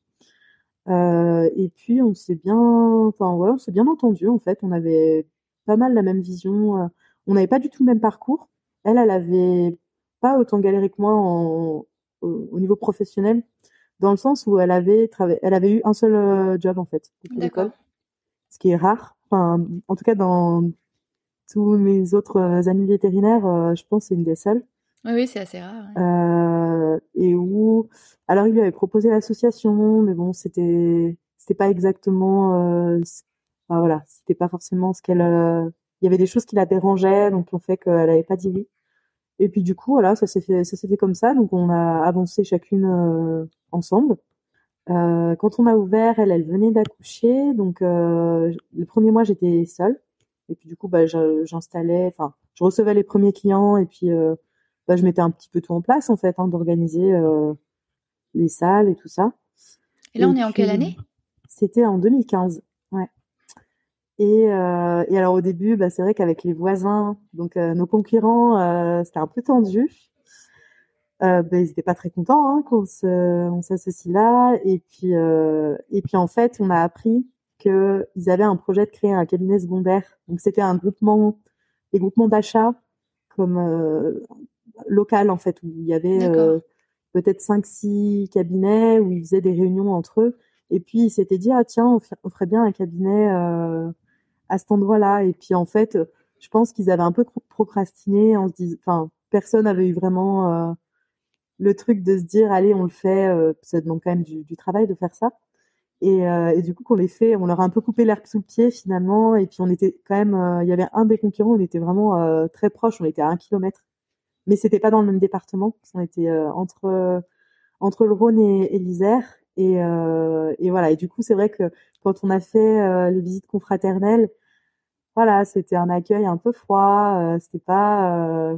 Euh, et puis on s'est bien, enfin ouais, on s'est bien entendu en fait. On avait pas mal la même vision. On n'avait pas du tout le même parcours. Elle, elle avait pas autant galéré que moi en, au, niveau professionnel, dans le sens où elle avait elle avait eu un seul job en fait depuis l'école, ce qui est rare. Enfin, en tout cas dans tous mes autres euh, amis vétérinaires, euh, je pense c'est une des seules. Oui, oui, c'est assez rare. Euh, et où, alors il lui avait proposé l'association, mais bon, c'était, c'était pas exactement, euh, enfin, voilà, c'était pas forcément ce qu'elle, il y avait des choses qui la dérangeaient, donc on fait qu'elle avait pas dit oui. Et puis du coup, voilà, ça s'est fait, ça s'est fait comme ça, donc on a avancé chacune ensemble. Euh, quand on a ouvert, elle, elle venait d'accoucher, donc le premier mois j'étais seule. Et puis du coup, bah, j'installais, enfin, je recevais les premiers clients et puis euh, bah, je mettais un petit peu tout en place en fait, hein, d'organiser euh, les salles et tout ça. Et là, on est en quelle année? C'était en 2015, ouais. Et, euh, et alors au début, bah, c'est vrai qu'avec les voisins, donc euh, nos concurrents, euh, c'était un peu tendu. Bah, ils n'étaient pas très contents hein, qu'on on s'associe là. Et puis, et puis en fait, on a appris qu'ils avaient un projet de créer un cabinet secondaire. Donc c'était un groupement, des groupements d'achat comme local en fait, où il y avait peut-être cinq, six cabinets où ils faisaient des réunions entre eux. Et puis ils s'étaient dit ah tiens on, ferait bien un cabinet à cet endroit-là. Et puis en fait, je pense qu'ils avaient un peu procrastiné en se disant, enfin personne n'avait eu vraiment euh, le truc de se dire allez on le fait. ça demande quand même du, travail de faire ça. Et, euh, et, du coup, qu'on les fait, on leur a un peu coupé l'herbe sous le pied finalement. Et puis on était quand même, euh, il y avait un des concurrents, on était vraiment euh, très proche, on était à un kilomètre, mais c'était pas dans le même département. On était entre entre le Rhône et, et l'Isère. Et, et, voilà. Et du coup, c'est vrai que quand on a fait les visites confraternelles, voilà, c'était un accueil un peu froid. c'était pas,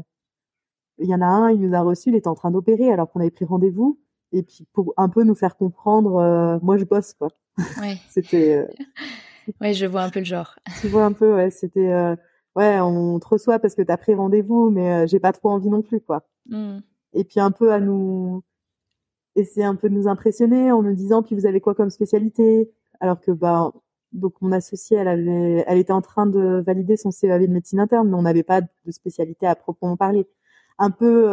il y en a un, il nous a reçus, il était en train d'opérer alors qu'on avait pris rendez-vous et puis pour un peu nous faire comprendre, euh, moi je bosse quoi. Ouais. [LAUGHS] c'était. Euh, [LAUGHS] ouais, je vois un peu le genre. [LAUGHS] Tu vois un peu, ouais, c'était. Euh, ouais, on te reçoit parce que t'as pris rendez-vous, mais j'ai pas trop envie non plus quoi. Mmh. Et puis un peu à nous essayer un peu de nous impressionner en nous disant puis vous avez quoi comme spécialité? Alors que bah donc mon associée elle avait elle était en train de valider son CEAV de médecine interne mais on n'avait pas de spécialité à proprement parler. Un peu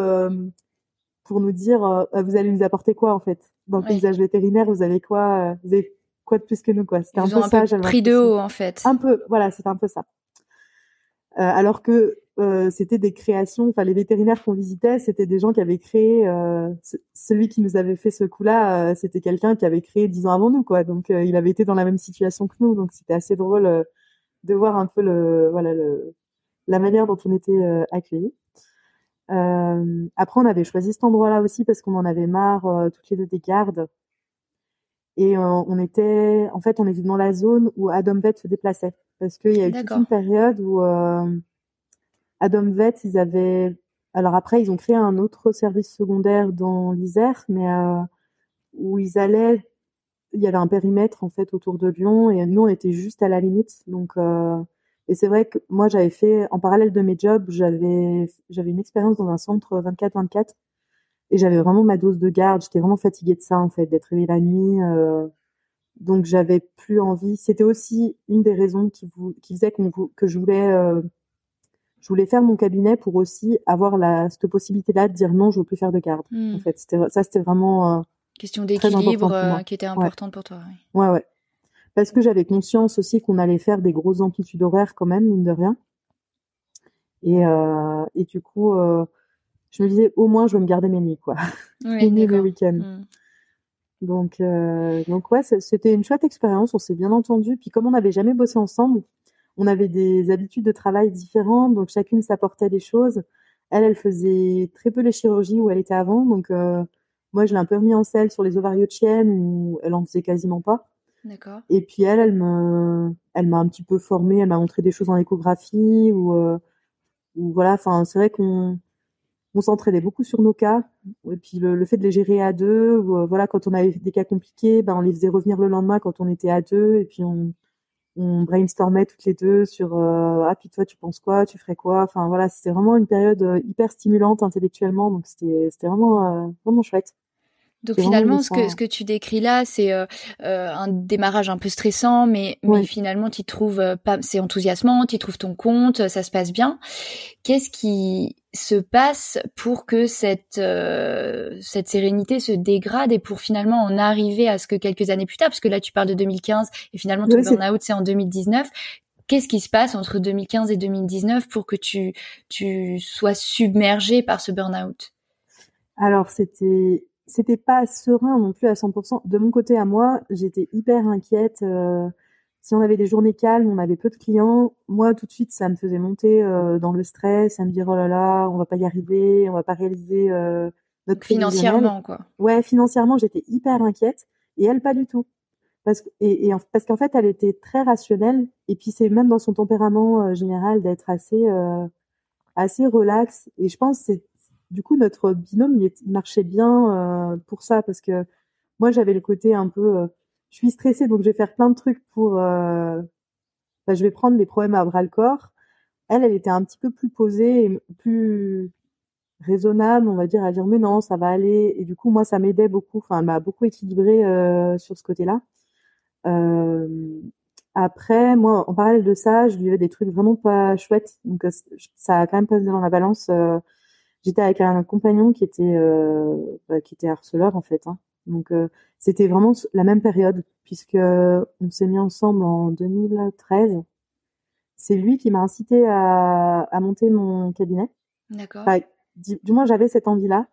pour nous dire euh, vous allez nous apporter quoi en fait? Dans le paysage vétérinaire vous avez quoi euh, vous avez quoi de plus que nous quoi? C'était un peu ça pris de haut en fait. Un peu voilà c'était un peu ça. euh, alors que euh, c'était des créations enfin les vétérinaires qu'on visitait c'était des gens qui avaient créé euh, celui qui nous avait fait ce coup-là c'était quelqu'un qui avait créé dix ans avant nous quoi. Donc il avait été dans la même situation que nous. Donc c'était assez drôle de voir un peu le voilà le la manière dont on était accueillis. Euh, après, on avait choisi cet endroit-là aussi parce qu'on en avait marre euh, toutes les deux des gardes. Et euh, on était, en fait, on était dans la zone où Adam Vet se déplaçait parce qu'il y a eu toute une période où Adam Vet, ils avaient. Alors après, ils ont créé un autre service secondaire dans l'Isère, mais où ils allaient. Il y avait un périmètre en fait autour de Lyon et nous on était juste à la limite. Donc et c'est vrai que moi j'avais fait en parallèle de mes jobs, j'avais j'avais une expérience dans un centre 24/24 et j'avais vraiment ma dose de garde. J'étais vraiment fatiguée de ça en fait, d'être réveillée la nuit. Donc j'avais plus envie. C'était aussi une des raisons qui, vous, qui faisait que je voulais euh, je voulais faire mon cabinet pour aussi avoir la cette possibilité-là de dire non, je veux plus faire de garde. En hmm. fait, c'était ça, c'était vraiment euh, question d'équilibre euh, qui était importante pour toi. Ouais, ouais. Parce que j'avais conscience aussi qu'on allait faire des grosses amplitudes horaires quand même, mine de rien. Et, euh, et du coup, euh, je me disais au moins je vais me garder mes nuits quoi oui, [LAUGHS] mes week-ends mm. Donc euh, donc ouais c'était une chouette expérience on s'est bien entendu. Puis comme on n'avait jamais bossé ensemble on avait des habitudes de travail différentes donc chacune s'apportait des choses. Elle elle faisait très peu les chirurgies où elle était avant donc euh, moi je l'ai un peu remis en selle sur les ovariotiennes où elle en faisait quasiment pas. D'accord. Et puis elle elle me elle m'a un petit peu formée elle m'a montré des choses en échographie ou euh, ou voilà enfin c'est vrai qu'on on s'entraînait beaucoup sur nos cas. Et puis le, fait de les gérer à deux, euh, voilà, quand on avait des cas compliqués, ben on les faisait revenir le lendemain quand on était à deux, et puis on, on brainstormait toutes les deux sur euh, ah puis toi tu penses quoi, tu ferais quoi. Enfin voilà, c'était vraiment une période euh, hyper stimulante intellectuellement, donc c'était c'était vraiment vraiment chouette. Donc finalement, ce que, ce que tu décris là, c'est euh, un démarrage un peu stressant, mais, mais finalement, tu trouves pas, c'est enthousiasmant, tu trouves ton compte, ça se passe bien. Qu'est-ce qui se passe pour que cette euh, cette sérénité se dégrade et pour finalement en arriver à ce que quelques années plus tard, parce que là tu parles de 2015 et finalement ton burn-out c'est en 2019. Qu'est-ce qui se passe entre 2015 et 2019 pour que tu tu sois submergé par ce burn-out? Alors c'était c'était pas serein non plus à 100%. De mon côté à moi, j'étais hyper inquiète. Euh, si on avait des journées calmes, on avait peu de clients, moi tout de suite ça me faisait monter euh, dans le stress, à me dire oh là là, on va pas y arriver, on va pas réaliser euh, notre financièrement quoi. Ouais, financièrement j'étais hyper inquiète et elle pas du tout. Parce que et, et parce qu'en fait elle était très rationnelle et puis c'est même dans son tempérament euh, général d'être assez euh, assez relax et je pense c'est du coup notre binôme il, il marchait bien pour ça parce que moi j'avais le côté un peu je suis stressée, donc je vais faire plein de trucs pour. Euh... je vais prendre les problèmes à bras le corps. Elle, elle était un petit peu plus posée et plus raisonnable, on va dire, à dire mais non, ça va aller. Et du coup, moi, ça m'aidait beaucoup. Enfin, elle m'a beaucoup équilibré euh, sur ce côté-là. Euh... Après, moi, en parallèle de ça, je vivais des trucs vraiment pas chouettes. Donc, euh, ça a quand même pesé dans la balance. Euh, j'étais avec un compagnon qui était euh, bah, qui était harceleur en fait. Hein. Donc euh, c'était vraiment la même période puisque on s'est mis ensemble en 2013. C'est lui qui m'a incité à, à, monter mon cabinet. D'accord. du, moins j'avais cette envie-là,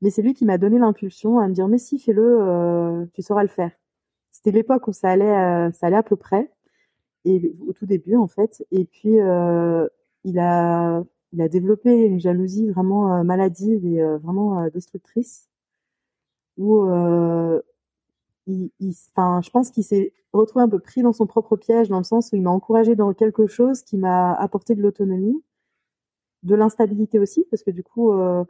mais c'est lui qui m'a donné l'impulsion à me dire mais si fais-le, euh, tu sauras le faire. C'était l'époque où ça allait, euh, ça allait à peu près et au tout début en fait. Et puis il a il a développé une jalousie vraiment maladive et vraiment destructrice où euh, je pense qu'il s'est retrouvé un peu pris dans son propre piège, dans le sens où il m'a encouragé dans quelque chose qui m'a apporté de l'autonomie, de l'instabilité aussi, parce que du coup, euh,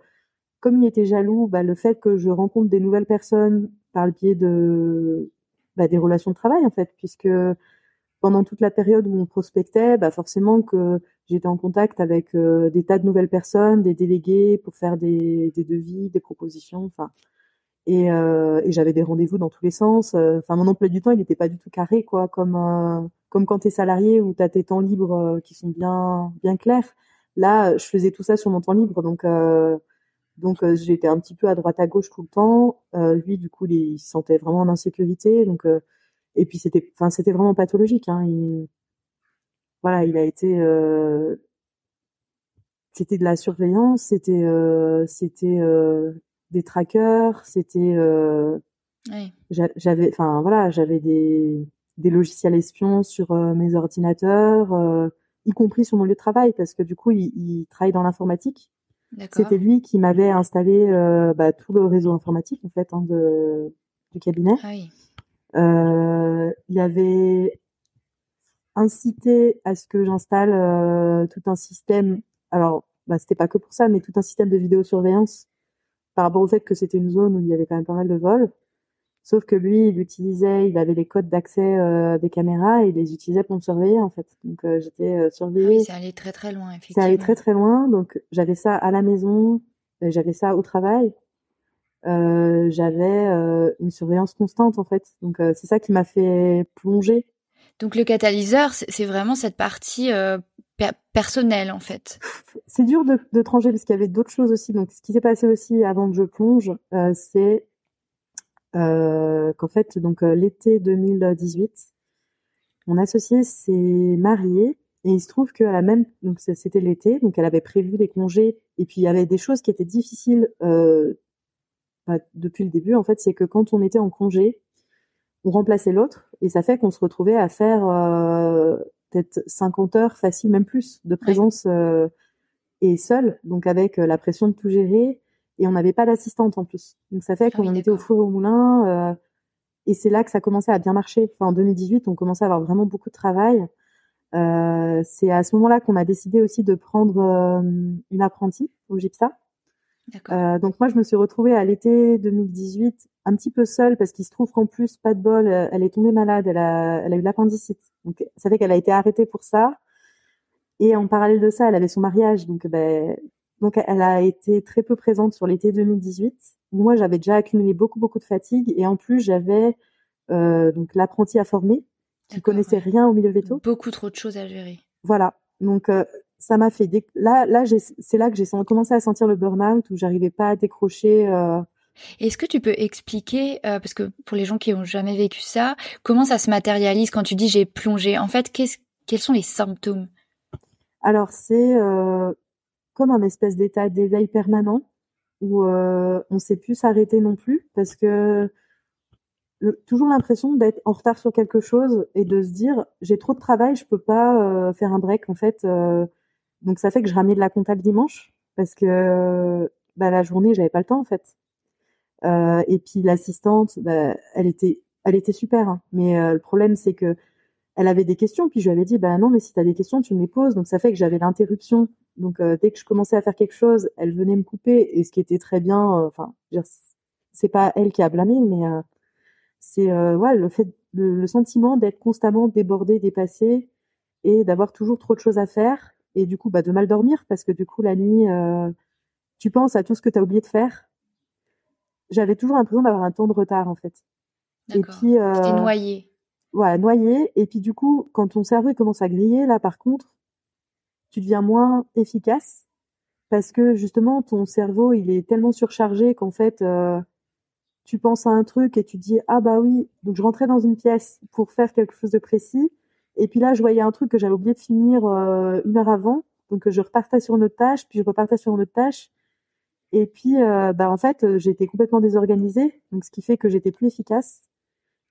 comme il était jaloux, bah, le fait que je rencontre des nouvelles personnes par le biais de bah, des relations de travail, en fait, puisque pendant toute la période où on prospectait, bah forcément que j'étais en contact avec euh, des tas de nouvelles personnes, des délégués pour faire des, des devis, des propositions, enfin et, euh, et j'avais des rendez-vous dans tous les sens. Euh, enfin, mon emploi du temps, il n'était pas du tout carré, quoi, comme euh, comme quand t'es salarié où t'as tes temps libres euh, qui sont bien bien clairs. Là, je faisais tout ça sur mon temps libre, donc donc j'étais un petit peu à droite à gauche tout le temps. lui, du coup, il, se sentait vraiment en insécurité, donc et puis c'était, enfin, c'était vraiment pathologique. Hein, il, voilà, il a été c'était de la surveillance, c'était c'était des trackers, c'était euh, j'avais enfin voilà, j'avais des des logiciels espions sur euh, mes ordinateurs, euh, y compris sur mon lieu de travail parce que du coup, il, il travaille dans l'informatique. C'était lui qui m'avait installé bah, tout le réseau informatique en fait hein, de du cabinet. Ah il avait incité à ce que j'installe tout un système alors bah, c'était pas que pour ça, mais tout un système de vidéosurveillance par rapport au fait que c'était une zone où il y avait quand même pas mal de vols. Sauf que lui, il utilisait, il avait les codes d'accès euh, des caméras et il les utilisait pour me surveiller en fait. Donc euh, j'étais euh, surveillée. Ah oui, c'est allé très très loin effectivement. C'est allé très très loin. Donc j'avais ça à la maison, j'avais ça au travail. j'avais une surveillance constante en fait. Donc c'est ça qui m'a fait plonger. Donc le catalyseur, c'est vraiment cette partie personnelle en fait. C'est dur de, de trancher parce qu'il y avait d'autres choses aussi. Donc ce qui s'est passé aussi avant que je plonge, c'est euh, qu'en fait, donc euh, l'été 2018, mon associée s'est mariée et il se trouve qu'à la même, donc c'était l'été, donc elle avait prévu des congés et puis il y avait des choses qui étaient difficiles euh, depuis le début. En fait, c'est que quand on était en congé, on remplaçait l'autre et ça fait qu'on se retrouvait à faire euh, peut-être 50 heures facile, même plus, de présence euh, et seul, donc avec la pression de tout gérer et on n'avait pas d'assistante en plus. Donc ça fait ah qu'on était au four au moulin euh, et c'est là que ça commençait à bien marcher. Enfin, en 2018, on commençait à avoir vraiment beaucoup de travail. Euh, c'est à ce moment-là qu'on a décidé aussi de prendre euh, une apprentie au GIPSA. Euh, donc moi, je me suis retrouvée à l'été 2018 un petit peu seule parce qu'il se trouve qu'en plus, pas de bol, euh, elle est tombée malade, elle a, elle a eu l'appendicite. Donc ça fait qu'elle a été arrêtée pour ça. Et en parallèle de ça, elle avait son mariage. Donc ben, donc, elle a été très peu présente sur l'été 2018. Moi, j'avais déjà accumulé beaucoup, beaucoup de fatigue. Et en plus, j'avais euh, donc l'apprenti à former qui connaissait rien au milieu veto. Beaucoup trop de choses à gérer. Voilà. Donc, euh, ça m'a fait... Là, là c'est là que j'ai commencé à sentir le burn-out où j'arrivais pas à décrocher... Euh... Est-ce que tu peux expliquer, euh, parce que pour les gens qui ont jamais vécu ça, comment ça se matérialise quand tu dis j'ai plongé? En fait, quels sont les symptômes? Alors, c'est euh, comme un espèce d'état d'éveil permanent où euh, on sait plus s'arrêter non plus parce que toujours l'impression d'être en retard sur quelque chose et de se dire j'ai trop de travail, je peux pas euh, faire un break en fait. Euh. donc ça fait que je ramenais de la compta le dimanche parce que bah, la journée j'avais pas le temps en fait. Euh, et puis l'assistante, bah, elle était elle était super, hein. mais le problème c'est que elle avait des questions, puis je lui avais dit, bah non, mais si tu as des questions, tu me les poses. Donc ça fait que j'avais l'interruption donc euh, dès que je commençais à faire quelque chose, elle venait me couper et ce qui était très bien. Euh, enfin, c'est pas elle qui a blâmé, mais euh, c'est ouais le fait, le, sentiment d'être constamment débordé, dépassé et d'avoir toujours trop de choses à faire et du coup bah de mal dormir parce que du coup la nuit tu penses à tout ce que tu as oublié de faire. J'avais toujours l'impression d'avoir un temps de retard en fait. Et puis euh, noyé. Voilà, noyé et puis du coup quand ton cerveau commence à griller là par contre tu deviens moins efficace parce que justement ton cerveau il est tellement surchargé qu'en fait euh, tu penses à un truc et tu dis ah bah oui donc je rentrais dans une pièce pour faire quelque chose de précis et puis là je voyais un truc que j'avais oublié de finir euh, une heure avant. Donc je repartais sur une autre tâche puis je repartais sur une autre tâche. Et puis euh, bah en fait j'étais complètement désorganisée. Donc ce qui fait que j'étais plus efficace.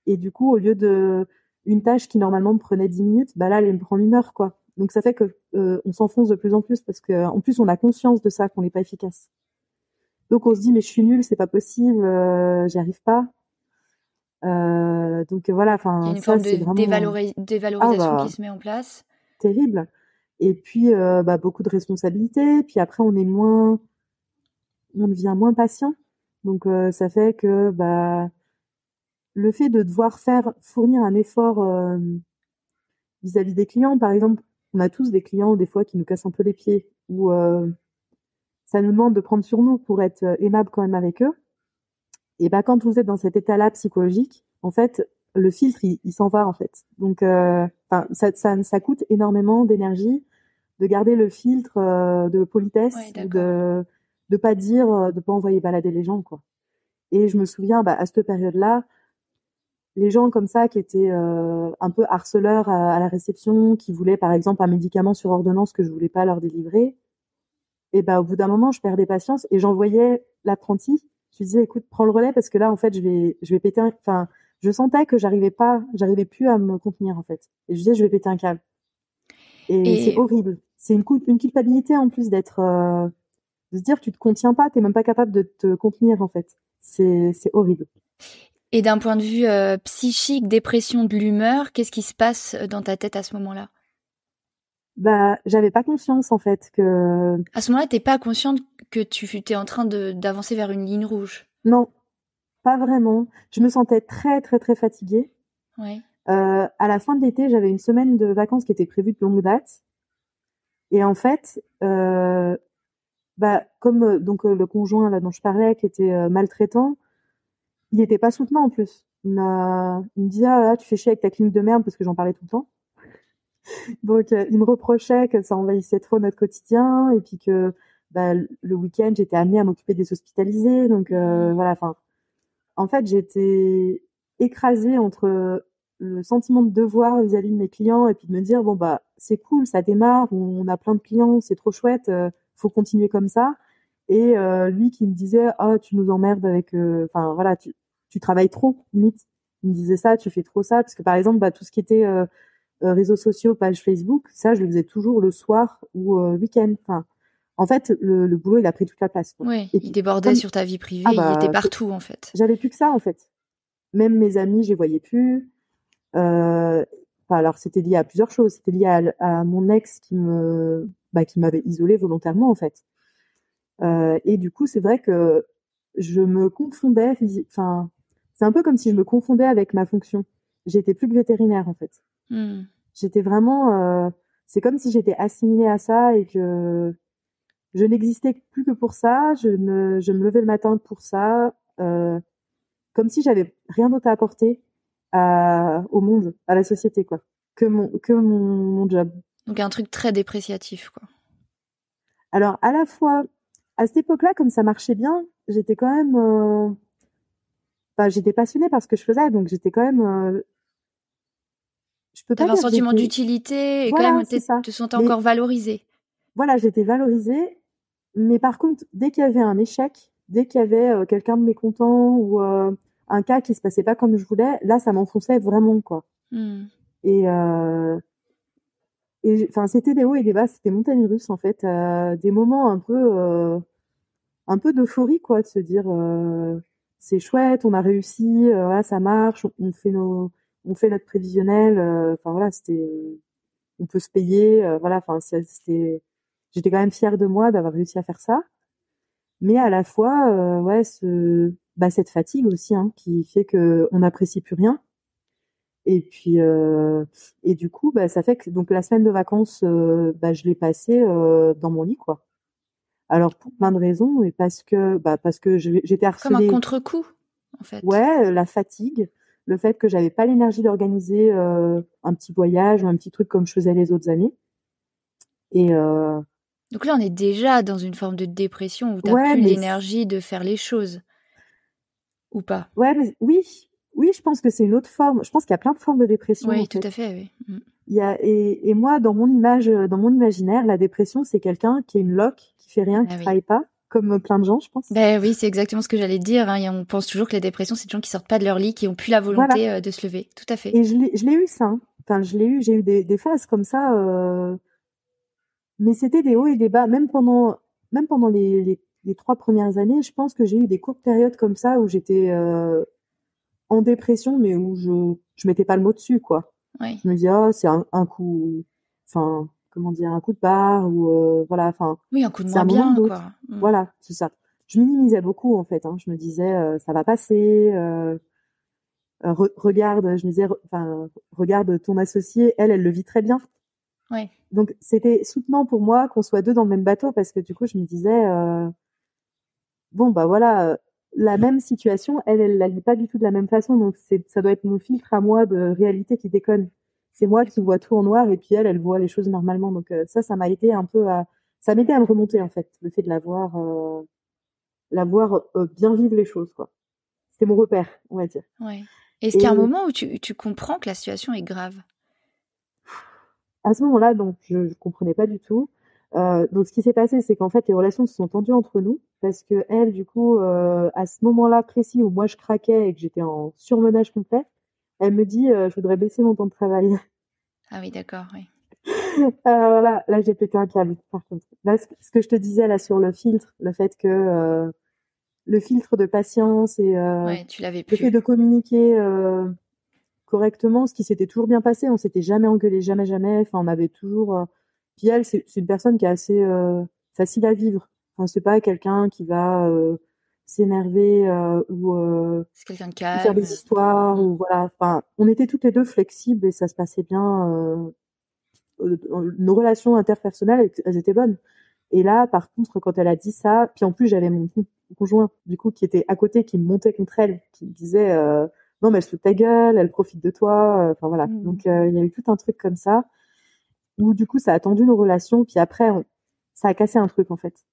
Et du coup au lieu de une tâche qui normalement me prenait dix minutes bah là elle me prend une heure quoi. Donc ça fait que euh, on s'enfonce de plus en plus parce que en plus on a conscience de ça qu'on n'est pas efficace. Donc on se dit mais je suis nulle, c'est pas possible, euh, j'y arrive pas. Euh, donc voilà, enfin ça c'est vraiment dévalorisation ah, bah, qui se met en place. Terrible. Et puis euh, bah, beaucoup de responsabilités. Puis après on est moins, on devient moins patient. Donc euh, ça fait que bah le fait de devoir faire fournir un effort vis-à-vis -vis des clients, par exemple, on a tous des clients des fois qui nous cassent un peu les pieds ou euh, ça nous demande de prendre sur nous pour être euh, aimable quand même avec eux. Et bah quand vous êtes dans cet état-là psychologique, en fait, le filtre il, s'en va en fait. Donc, euh, ça, ça, ça coûte énormément d'énergie de garder le filtre de politesse, de de pas dire, de pas envoyer balader les gens quoi. Et je me souviens, bah, à cette période-là, les gens comme ça qui étaient euh, un peu harceleurs à, la réception, qui voulaient par exemple un médicament sur ordonnance que je voulais pas leur délivrer, et ben au bout d'un moment je perdais patience et j'envoyais l'apprenti. Je lui disais écoute prends le relais parce que là en fait je vais je vais péter. Enfin je sentais que j'arrivais pas, j'arrivais plus à me contenir en fait. Et je disais je vais péter un câble. Et, c'est horrible. C'est une, une culpabilité en plus d'être euh, de se dire tu te contiens pas, t'es même pas capable de te contenir en fait. C'est horrible. Et d'un point de vue euh, psychique, dépression de l'humeur, qu'est-ce qui se passe dans ta tête à ce moment-là? Bah, j'avais pas conscience en fait que. À ce moment-là, t'es pas consciente que tu étais en train d'avancer vers une ligne rouge? Non, pas vraiment. Je me sentais très très très fatiguée. Ouais. Euh, à la fin de l'été, j'avais une semaine de vacances qui était prévue de longue date. Et en fait, euh, bah, comme euh, donc euh, le conjoint là dont je parlais, qui était euh, maltraitant, il était pas soutenant en plus. Il, il me disait ah là, tu fais chier avec ta clinique de merde parce que j'en parlais tout le temps. Donc il me reprochait que ça envahissait trop notre quotidien et puis que bah, le week-end j'étais amenée à m'occuper des hospitalisés. Donc voilà, enfin, en fait j'étais écrasée entre le sentiment de devoir vis-à-vis de mes clients et puis de me dire bon bah c'est cool, ça démarre, on a plein de clients, c'est trop chouette, euh, faut continuer comme ça. Et euh, lui qui me disait oh tu nous emmerdes avec, euh, enfin voilà tu tu travailles trop limite. Il me disait ça, tu fais trop ça parce que par exemple bah tout ce qui était réseaux sociaux, page Facebook, ça je le faisais toujours le soir ou week-end. Enfin en fait, le, le, boulot, il a pris toute la place. Oui, il débordait sur ta vie privée, ah il bah, était partout, en fait. J'avais plus que ça, en fait. Même mes amis, je les voyais plus. Euh, alors c'était lié à plusieurs choses. C'était lié à, mon ex qui me, bah, qui m'avait isolée volontairement en fait. Euh, et du coup, c'est vrai que je me confondais. Enfin, c'est un peu comme si je me confondais avec ma fonction. J'étais plus que vétérinaire en fait. Hmm. J'étais vraiment. Euh, c'est comme si j'étais assimilée à ça et que je n'existais plus que pour ça. Je ne, je me levais le matin pour ça. Euh, comme si j'avais rien d'autre à apporter à, au monde, à la société, quoi, que mon, que mon, mon job. Donc un truc très dépréciatif, quoi. Alors à la fois, à cette époque-là, comme ça marchait bien, j'étais quand même, euh... enfin, j'étais passionnée par ce que je faisais, donc j'étais quand même. Euh... Je peux pas. Un sentiment d'utilité et quand même te, te sentais encore valorisée. Voilà, j'étais valorisée, mais par contre, dès qu'il y avait un échec, dès qu'il y avait euh, quelqu'un de mécontent ou euh, un cas qui se passait pas comme je voulais, là, ça m'enfonçait vraiment, quoi. Hmm. Et, euh, et enfin, c'était des hauts et des bas, c'était montagne russe, en fait, euh, des moments un peu, euh, un peu d'euphorie, quoi, de se dire, euh, c'est chouette, on a réussi, voilà, ça marche, on, fait nos, on fait notre prévisionnel, enfin voilà, c'était, on peut se payer, voilà, enfin, c'était, j'étais quand même fière de moi d'avoir réussi à faire ça mais à la fois ouais ce bah, cette fatigue aussi hein, qui fait que on n'apprécie plus rien. Et puis euh, et du coup, bah, ça fait que donc la semaine de vacances, euh, bah, je l'ai passée euh, dans mon lit, quoi. Alors pour plein de raisons, et parce que bah parce que j'étais harcelée. Comme un contre-coup, en fait. Ouais, la fatigue, le fait que j'avais pas l'énergie d'organiser un petit voyage ou un petit truc comme je faisais les autres années. Et donc là, on est déjà dans une forme de dépression où tu n'as plus l'énergie de faire les choses ou pas? Ouais, mais oui, oui, je pense que c'est une autre forme. Je pense qu'il y a plein de formes de dépression. Oui, tout à fait. Oui. Mm. Il y a et, et, moi, dans mon image, dans mon imaginaire, la dépression, c'est quelqu'un qui est une loque, qui fait rien, qui ne ah travaille pas, comme plein de gens, je pense. Ben oui, c'est exactement ce que j'allais dire. Hein. on pense toujours que la dépression, c'est des gens qui sortent pas de leur lit, qui ont plus la volonté euh, de se lever. Tout à fait. Et je l'ai eu ça. Hein. Enfin, je l'ai eu. J'ai eu des, des, phases comme ça. Euh... Mais c'était des hauts et des bas. Même pendant, même pendant les, les les trois premières années, je pense que j'ai eu des courtes périodes comme ça où j'étais euh, en dépression, mais où je je mettais pas le mot dessus, quoi. Oui. Je me disais, oh, c'est un, un, coup, enfin, comment dire, un coup de barre ou euh, voilà, enfin. Oui, un coup de moins bien, quoi. Mm. Voilà, c'est ça. Je minimisais beaucoup en fait. Hein. Je me disais, euh, ça va passer. Euh, regarde, je me disais, enfin, regarde ton associé, elle, elle le vit très bien. Donc c'était soutenant pour moi qu'on soit deux dans le même bateau parce que du coup je me disais bon bah voilà, la même situation, elle, elle la lit pas du tout de la même façon, donc c'est, ça doit être mon filtre à moi de réalité qui déconne. C'est moi qui vois tout en noir et puis elle, elle voit les choses normalement. Donc euh, ça, ça m'a aidé un peu à, ça m'aidait à me remonter en fait, le fait de la voir, euh, la voir bien vivre les choses quoi. C'était mon repère, on va dire. Ouais. Est-ce qu'il y a un moment où tu, tu comprends que la situation est grave? À ce moment-là, donc je, je comprenais pas du tout. Euh, donc ce qui s'est passé, c'est qu'en fait les relations se sont tendues entre nous parce que elle, du coup, euh, à ce moment-là précis où moi je craquais et que j'étais en surmenage complet, elle me dit euh, je voudrais baisser mon temps de travail. [LAUGHS] Ah oui, d'accord, oui. voilà, là j'ai pété un câble. Par contre, là ce que je te disais là sur le filtre, le fait que euh, le filtre de patience et ouais, tu l'avais le fait de communiquer correctement, ce qui s'était toujours bien passé, on s'était jamais engueulé, jamais, jamais. Enfin, on avait toujours Puis elle, c'est une personne qui est assez facile à vivre. Enfin, c'est pas quelqu'un qui va s'énerver ou quelqu'un de calme. faire des histoires ou voilà. Enfin, on était toutes les deux flexibles et ça se passait bien. nos relations interpersonnelles, elles étaient bonnes. Et là, par contre, quand elle a dit ça, puis en plus j'avais mon conjoint du coup qui était à côté, qui me montait contre elle, qui me disait euh, non mais elle se fout ta gueule, elle profite de toi. Euh, enfin voilà. Mmh. Donc euh, il y a eu tout un truc comme ça où du coup ça a tendu nos relations. Puis après, ça a cassé un truc en fait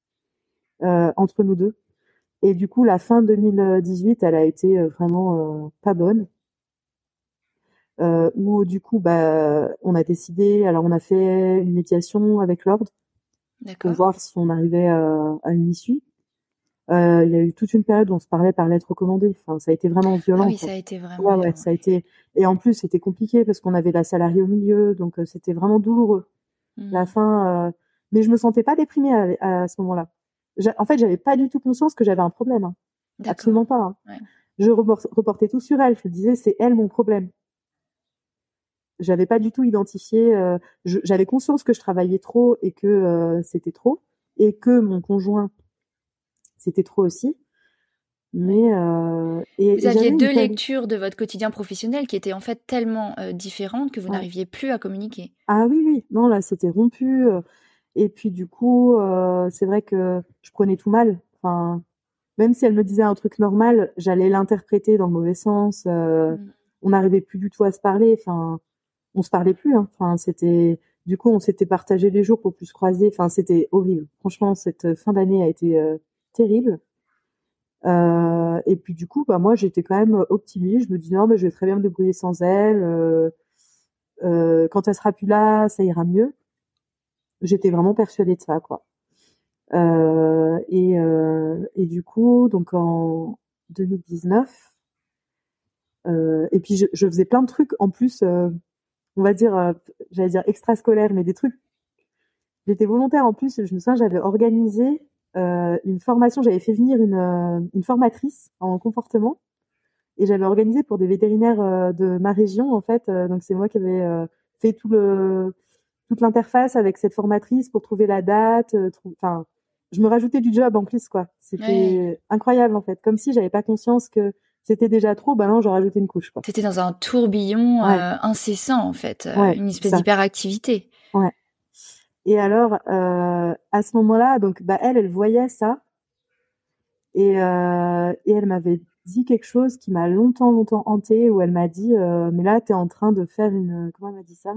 entre nous deux. Et du coup, la fin 2018, elle a été vraiment pas bonne. Euh, où du coup, bah, on a décidé. Alors, on a fait une médiation avec l'ordre pour voir si on arrivait à, à une issue. Euh, il y a eu toute une période où on se parlait par lettre recommandée. Enfin, ça a été vraiment violent. Ah oui, ça a été vraiment. Ouais, ouais, ça a été. Et en plus, c'était compliqué parce qu'on avait la salariée au milieu, donc euh, c'était vraiment douloureux. La mmh. fin. Euh... Mais je me sentais pas déprimée à, à ce moment-là. En fait, j'avais pas du tout conscience que j'avais un problème. Hein. Absolument pas. Hein. Ouais. Je reportais tout sur elle. Je disais, c'est elle mon problème. J'avais pas du tout identifié. Euh, j'avais conscience que je travaillais trop et que euh, c'était trop, et que mon conjoint c'était trop aussi. Mais euh, et, vous aviez deux lectures de votre quotidien professionnel qui étaient en fait tellement différentes que vous n'arriviez plus à communiquer. Ah oui oui non là c'était rompu et puis du coup euh, c'est vrai que je prenais tout mal. Enfin même si elle me disait un truc normal, j'allais l'interpréter dans le mauvais sens. Mm. On n'arrivait plus du tout à se parler. Enfin on se parlait plus. Hein. Enfin c'était du coup on s'était partagé les jours pour plus se croiser. Enfin c'était horrible. Franchement cette fin d'année a été terrible. Euh, et puis du coup, bah moi j'étais quand même optimiste. Je me disais non, mais je vais très bien me débrouiller sans elle. Euh, euh, quand elle sera plus là, ça ira mieux. J'étais vraiment persuadée de ça, quoi. et, et du coup, donc en 2019, et puis je, faisais plein de trucs en plus, on va dire, j'allais dire extrascolaire, mais des trucs. J'étais volontaire en plus. Je me souviens, j'avais organisé euh, une formation. J'avais fait venir une, euh, une formatrice en comportement et j'avais organisé pour des vétérinaires euh, de ma région en fait. donc c'est moi qui avais fait tout le toute l'interface avec cette formatrice pour trouver la date. Enfin, je me rajoutais du job en plus quoi. C'était incroyable en fait, comme si j'avais pas conscience que c'était déjà trop, ben non, j'en rajoutais une couche. C'était dans un tourbillon incessant en fait, une espèce d'hyperactivité. Ouais. Et alors, euh, à ce moment-là, donc, bah, elle, elle voyait ça. Et, euh, et elle m'avait dit quelque chose qui m'a longtemps, longtemps hanté, où elle m'a dit, euh, mais là, tu es en train de faire une... Comment elle m'a dit ça?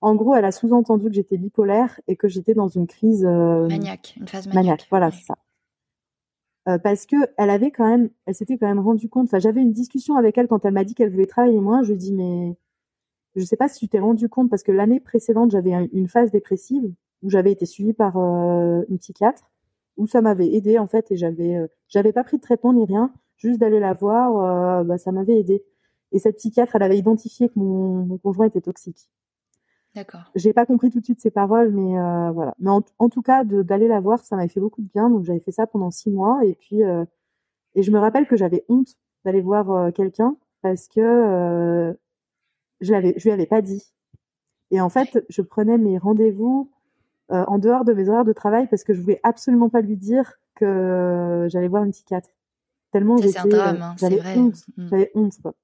En gros, elle a sous-entendu que j'étais bipolaire et que j'étais dans une crise... Euh, maniaque, une phase maniaque. maniaque voilà, c'est ça. Euh, parce que elle avait quand même, elle s'était quand même rendu compte. Enfin, j'avais une discussion avec elle quand elle m'a dit qu'elle voulait travailler moins. Je lui dis mais je sais pas si tu t'es rendu compte parce que l'année précédente, j'avais une phase dépressive où j'avais été suivie par euh, une psychiatre où ça m'avait aidé en fait et j'avais euh, j'avais pas pris de traitement ni rien, juste d'aller la voir, bah, ça m'avait aidé. Et cette psychiatre, elle avait identifié que mon, mon conjoint était toxique. D'accord. J'ai pas compris tout de suite ses paroles, mais voilà. Mais en, en tout cas, d'aller la voir, ça m'avait fait beaucoup de bien. Donc j'avais fait ça pendant six mois et puis et je me rappelle que j'avais honte d'aller voir quelqu'un parce que je l'avais, je lui avais pas dit. Et en fait, je prenais mes rendez-vous euh, en dehors de mes horaires de travail parce que je voulais absolument pas lui dire que j'allais voir une psychiatre. Tellement j'étais, euh, hein, j'avais honte, j'avais honte quoi.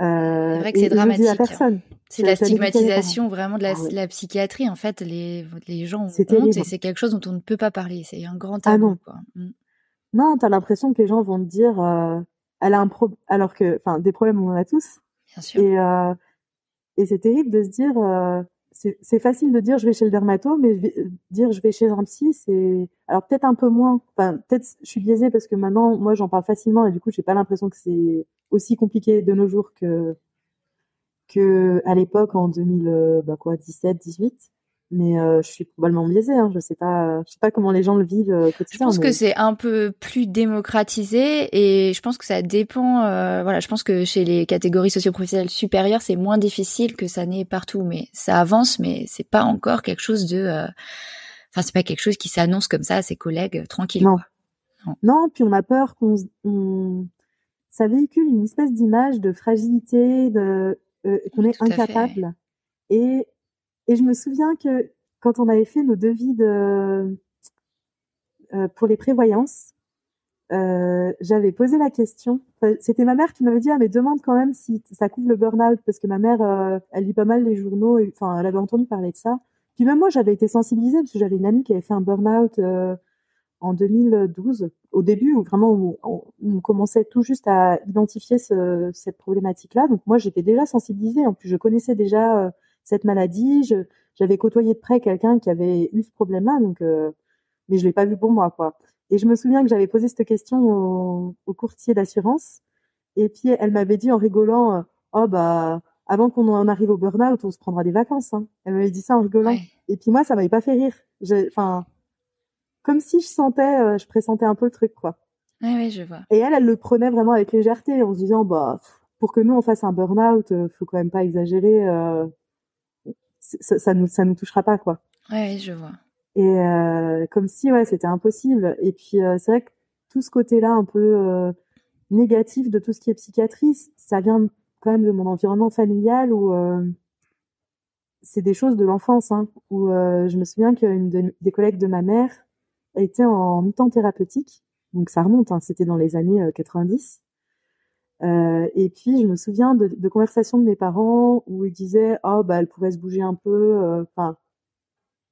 Euh, c'est vrai que c'est dramatique. Hein. personne. C'est la stigmatisation vraiment de la, ah la, psychiatrie. En fait, les, les gens ont honte et c'est quelque chose dont on ne peut pas parler. C'est un grand ah tabou. Ah non. Quoi. Mm. Non, t'as l'impression que les gens vont te dire, euh, elle a un pro, alors que, enfin, des problèmes on en a tous. Bien sûr. Et, euh, et c'est terrible de se dire, euh, c'est facile de dire je vais chez le dermato, mais euh, dire je vais chez un psy, c'est alors peut-être un peu moins. Enfin, peut-être je suis biaisée parce que maintenant, moi, j'en parle facilement et du coup, j'ai pas l'impression que c'est aussi compliqué de nos jours que que à l'époque en 2000, bah quoi, 17, 18 mais euh, je suis probablement biaisée. Hein. Je sais pas, je sais pas comment les gens le vivent euh, Je pense que c'est un peu plus démocratisé et je pense que ça dépend. Euh, voilà, je pense que chez les catégories socioprofessionnelles supérieures, c'est moins difficile que ça n'est partout, mais ça avance, mais c'est pas encore quelque chose de. Euh, enfin, c'est pas quelque chose qui s'annonce comme ça à ses collègues tranquilles. Non. non. non. puis on a peur qu'on, on... ça véhicule une espèce d'image de fragilité, de qu'on est incapable. Et et je me souviens que quand on avait fait nos devis de, euh, pour les prévoyances, euh, j'avais posé la question. C'était ma mère qui m'avait dit ah mais demande quand même si ça couvre le burn-out parce que ma mère euh, elle lit pas mal les journaux enfin elle avait entendu parler de ça. Puis même moi j'avais été sensibilisée parce que j'avais une amie qui avait fait un burn-out en 2012 au début où vraiment on, commençait tout juste à identifier ce, cette problématique là. Donc moi j'étais déjà sensibilisée. En plus je connaissais déjà cette maladie. J'avais côtoyé de près quelqu'un qui avait eu ce problème là donc mais je l'ai pas vu pour moi quoi. Et je me souviens que j'avais posé cette question au, courtier d'assurance. Et puis elle m'avait dit en rigolant, euh, oh bah avant qu'on en arrive au burn-out, on se prendra des vacances. Hein. Elle m'avait dit ça en rigolant. Et puis moi, ça m'avait pas fait rire. Enfin, comme si je sentais, euh, je pressentais un peu le truc, quoi. Je vois. Et elle, elle le prenait vraiment avec légèreté, en se disant, bah, pour que nous on fasse un burn-out, euh, faut quand même pas exagérer. Ça, ça nous, ça nous touchera pas, quoi. Ouais, je vois. Et euh, comme si ouais, c'était impossible. Et puis euh, c'est vrai que tout ce côté-là un peu euh, négatif de tout ce qui est psychiatrie, ça vient quand même de mon environnement familial où c'est des choses de l'enfance. Hein, où je me souviens qu'une des collègues de ma mère était en mi-temps thérapeutique. Donc ça remonte, hein, c'était dans les années 90. Euh, et puis je me souviens de, de, conversations de mes parents où ils disaient oh bah elle pourrait se bouger un peu, enfin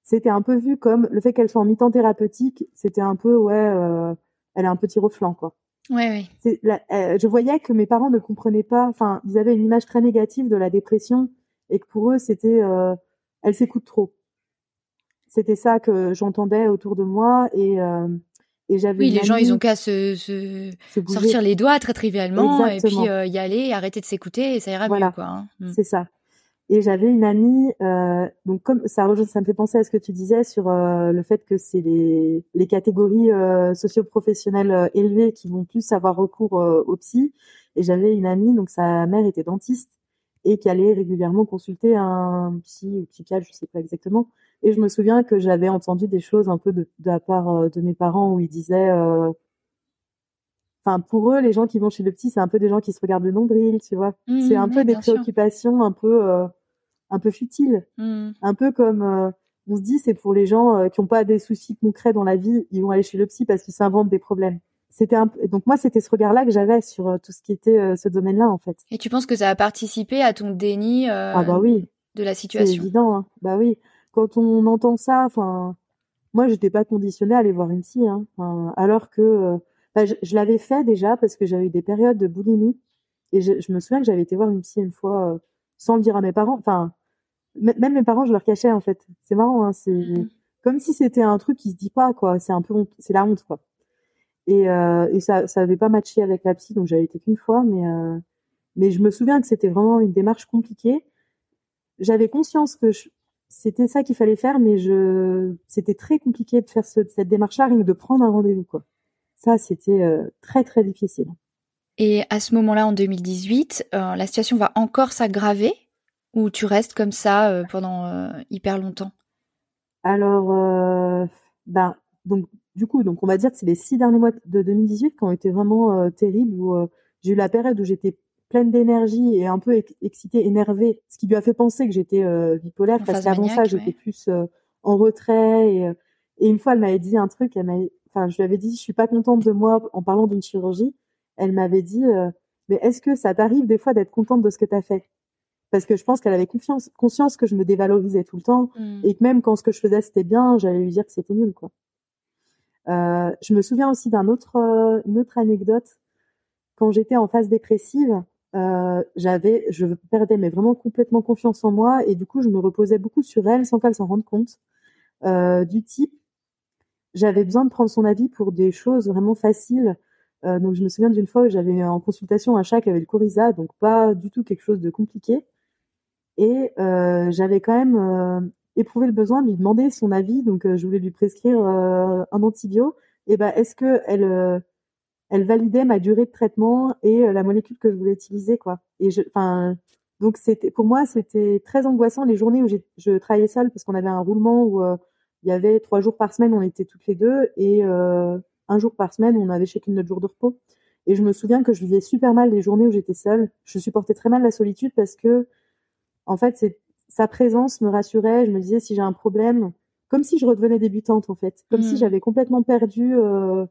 c'était un peu vu comme le fait qu'elle soit en mi-temps thérapeutique, c'était un peu ouais, euh, elle a un petit reflant quoi. Ouais, oui. Euh, je voyais que mes parents ne comprenaient pas, enfin, ils avaient une image très négative de la dépression et que pour eux c'était, euh, elle s'écoute trop. C'était ça que j'entendais autour de moi et euh, et j'avais. Oui, les gens ils ont qu'à se, se, sortir les doigts très trivialement et puis y aller, arrêter de s'écouter et ça ira mieux quoi. Hein. Mm. C'est ça. Et j'avais une amie, euh, donc comme ça, ça me fait penser à ce que tu disais sur euh, le fait que c'est les, les catégories euh, socio-professionnelles euh, élevées qui vont plus avoir recours euh, au psy. Et j'avais une amie, donc sa mère était dentiste et qui allait régulièrement consulter un psy ou psychiatre, je sais pas exactement. Et je me souviens que j'avais entendu des choses un peu de, de la part de mes parents où ils disaient enfin pour eux les gens qui vont chez le psy c'est un peu des gens qui se regardent le nombril tu vois. Mmh, c'est un peu des préoccupations un peu euh, un peu futiles. Mmh. un peu comme euh, on se dit c'est pour les gens euh, qui n'ont pas des soucis concrets dans la vie ils vont aller chez le psy parce qu'ils s'inventent des problèmes. C'était un donc moi c'était ce regard là que j'avais sur tout ce qui était ce domaine là en fait. Et tu penses que ça a participé à ton déni ah bah oui. de la situation? c'est évident hein. bah oui quand on entend ça enfin moi j'étais pas conditionnée à aller voir une psy hein. alors que je, l'avais fait déjà parce que j'avais eu des périodes de boulimie et je, je me souviens que j'avais été voir une psy une fois euh, sans le dire à mes parents. Enfin, même mes parents, je leur cachais en fait. C'est marrant, hein, c'est mmh. comme si c'était un truc qui se dit pas quoi. C'est un peu, c'est la honte quoi. Et, euh, et ça, ça avait pas matché avec la psy, donc j'avais été qu'une fois, mais euh, mais je me souviens que c'était vraiment une démarche compliquée. J'avais conscience que c'était ça qu'il fallait faire, mais je, c'était très compliqué de faire ce, cette démarche-là, rien que de prendre un rendez-vous quoi. Ça, c'était euh, très très difficile. Et à ce moment-là, en 2018, euh, la situation va encore s'aggraver ou tu restes comme ça euh, pendant hyper longtemps? Alors, ben, donc du coup, donc on va dire que c'est les six derniers mois de 2018 qui ont été vraiment terribles où j'ai eu la période où j'étais pleine d'énergie et un peu excitée, énervée, ce qui lui a fait penser que j'étais bipolaire parce qu'avant ça, j'étais plus en retrait et, et une fois, elle m'avait dit un truc, elle enfin, je lui avais dit, je suis pas contente de moi en parlant d'une chirurgie. Elle m'avait dit, euh, mais est-ce que ça t'arrive des fois d'être contente de ce que tu as fait? Parce que je pense qu'elle avait confiance, conscience que je me dévalorisais tout le temps mmh. et que même quand ce que je faisais c'était bien, j'allais lui dire que c'était nul, quoi. Euh, je me souviens aussi d'un autre, euh, une autre anecdote. Quand j'étais en phase dépressive, euh, j'avais, je perdais mais vraiment complètement confiance en moi et du coup je me reposais beaucoup sur elle sans qu'elle s'en rende compte. du type, j'avais besoin de prendre son avis pour des choses vraiment faciles. Euh, donc je me souviens d'une fois où j'avais en consultation un chat qui avait le coryza, donc pas du tout quelque chose de compliqué. Et euh, j'avais quand même euh, éprouvé le besoin de lui demander son avis, donc euh, je voulais lui prescrire euh, un antibio. Et ben est-ce que elle elle validait ma durée de traitement et la molécule que je voulais utiliser quoi. Et je, enfin donc c'était pour moi c'était très angoissant les journées où je travaillais seule parce qu'on avait un roulement où il y avait trois jours par semaine, on était toutes les deux, et euh, un jour par semaine, on avait chacune notre jour de repos. Et je me souviens que je vivais super mal les journées où j'étais seule. Je supportais très mal la solitude parce que, en fait, c'est sa présence me rassurait. Je me disais si j'ai un problème, comme si je redevenais débutante en fait, comme si mm. j'avais complètement perdu euh,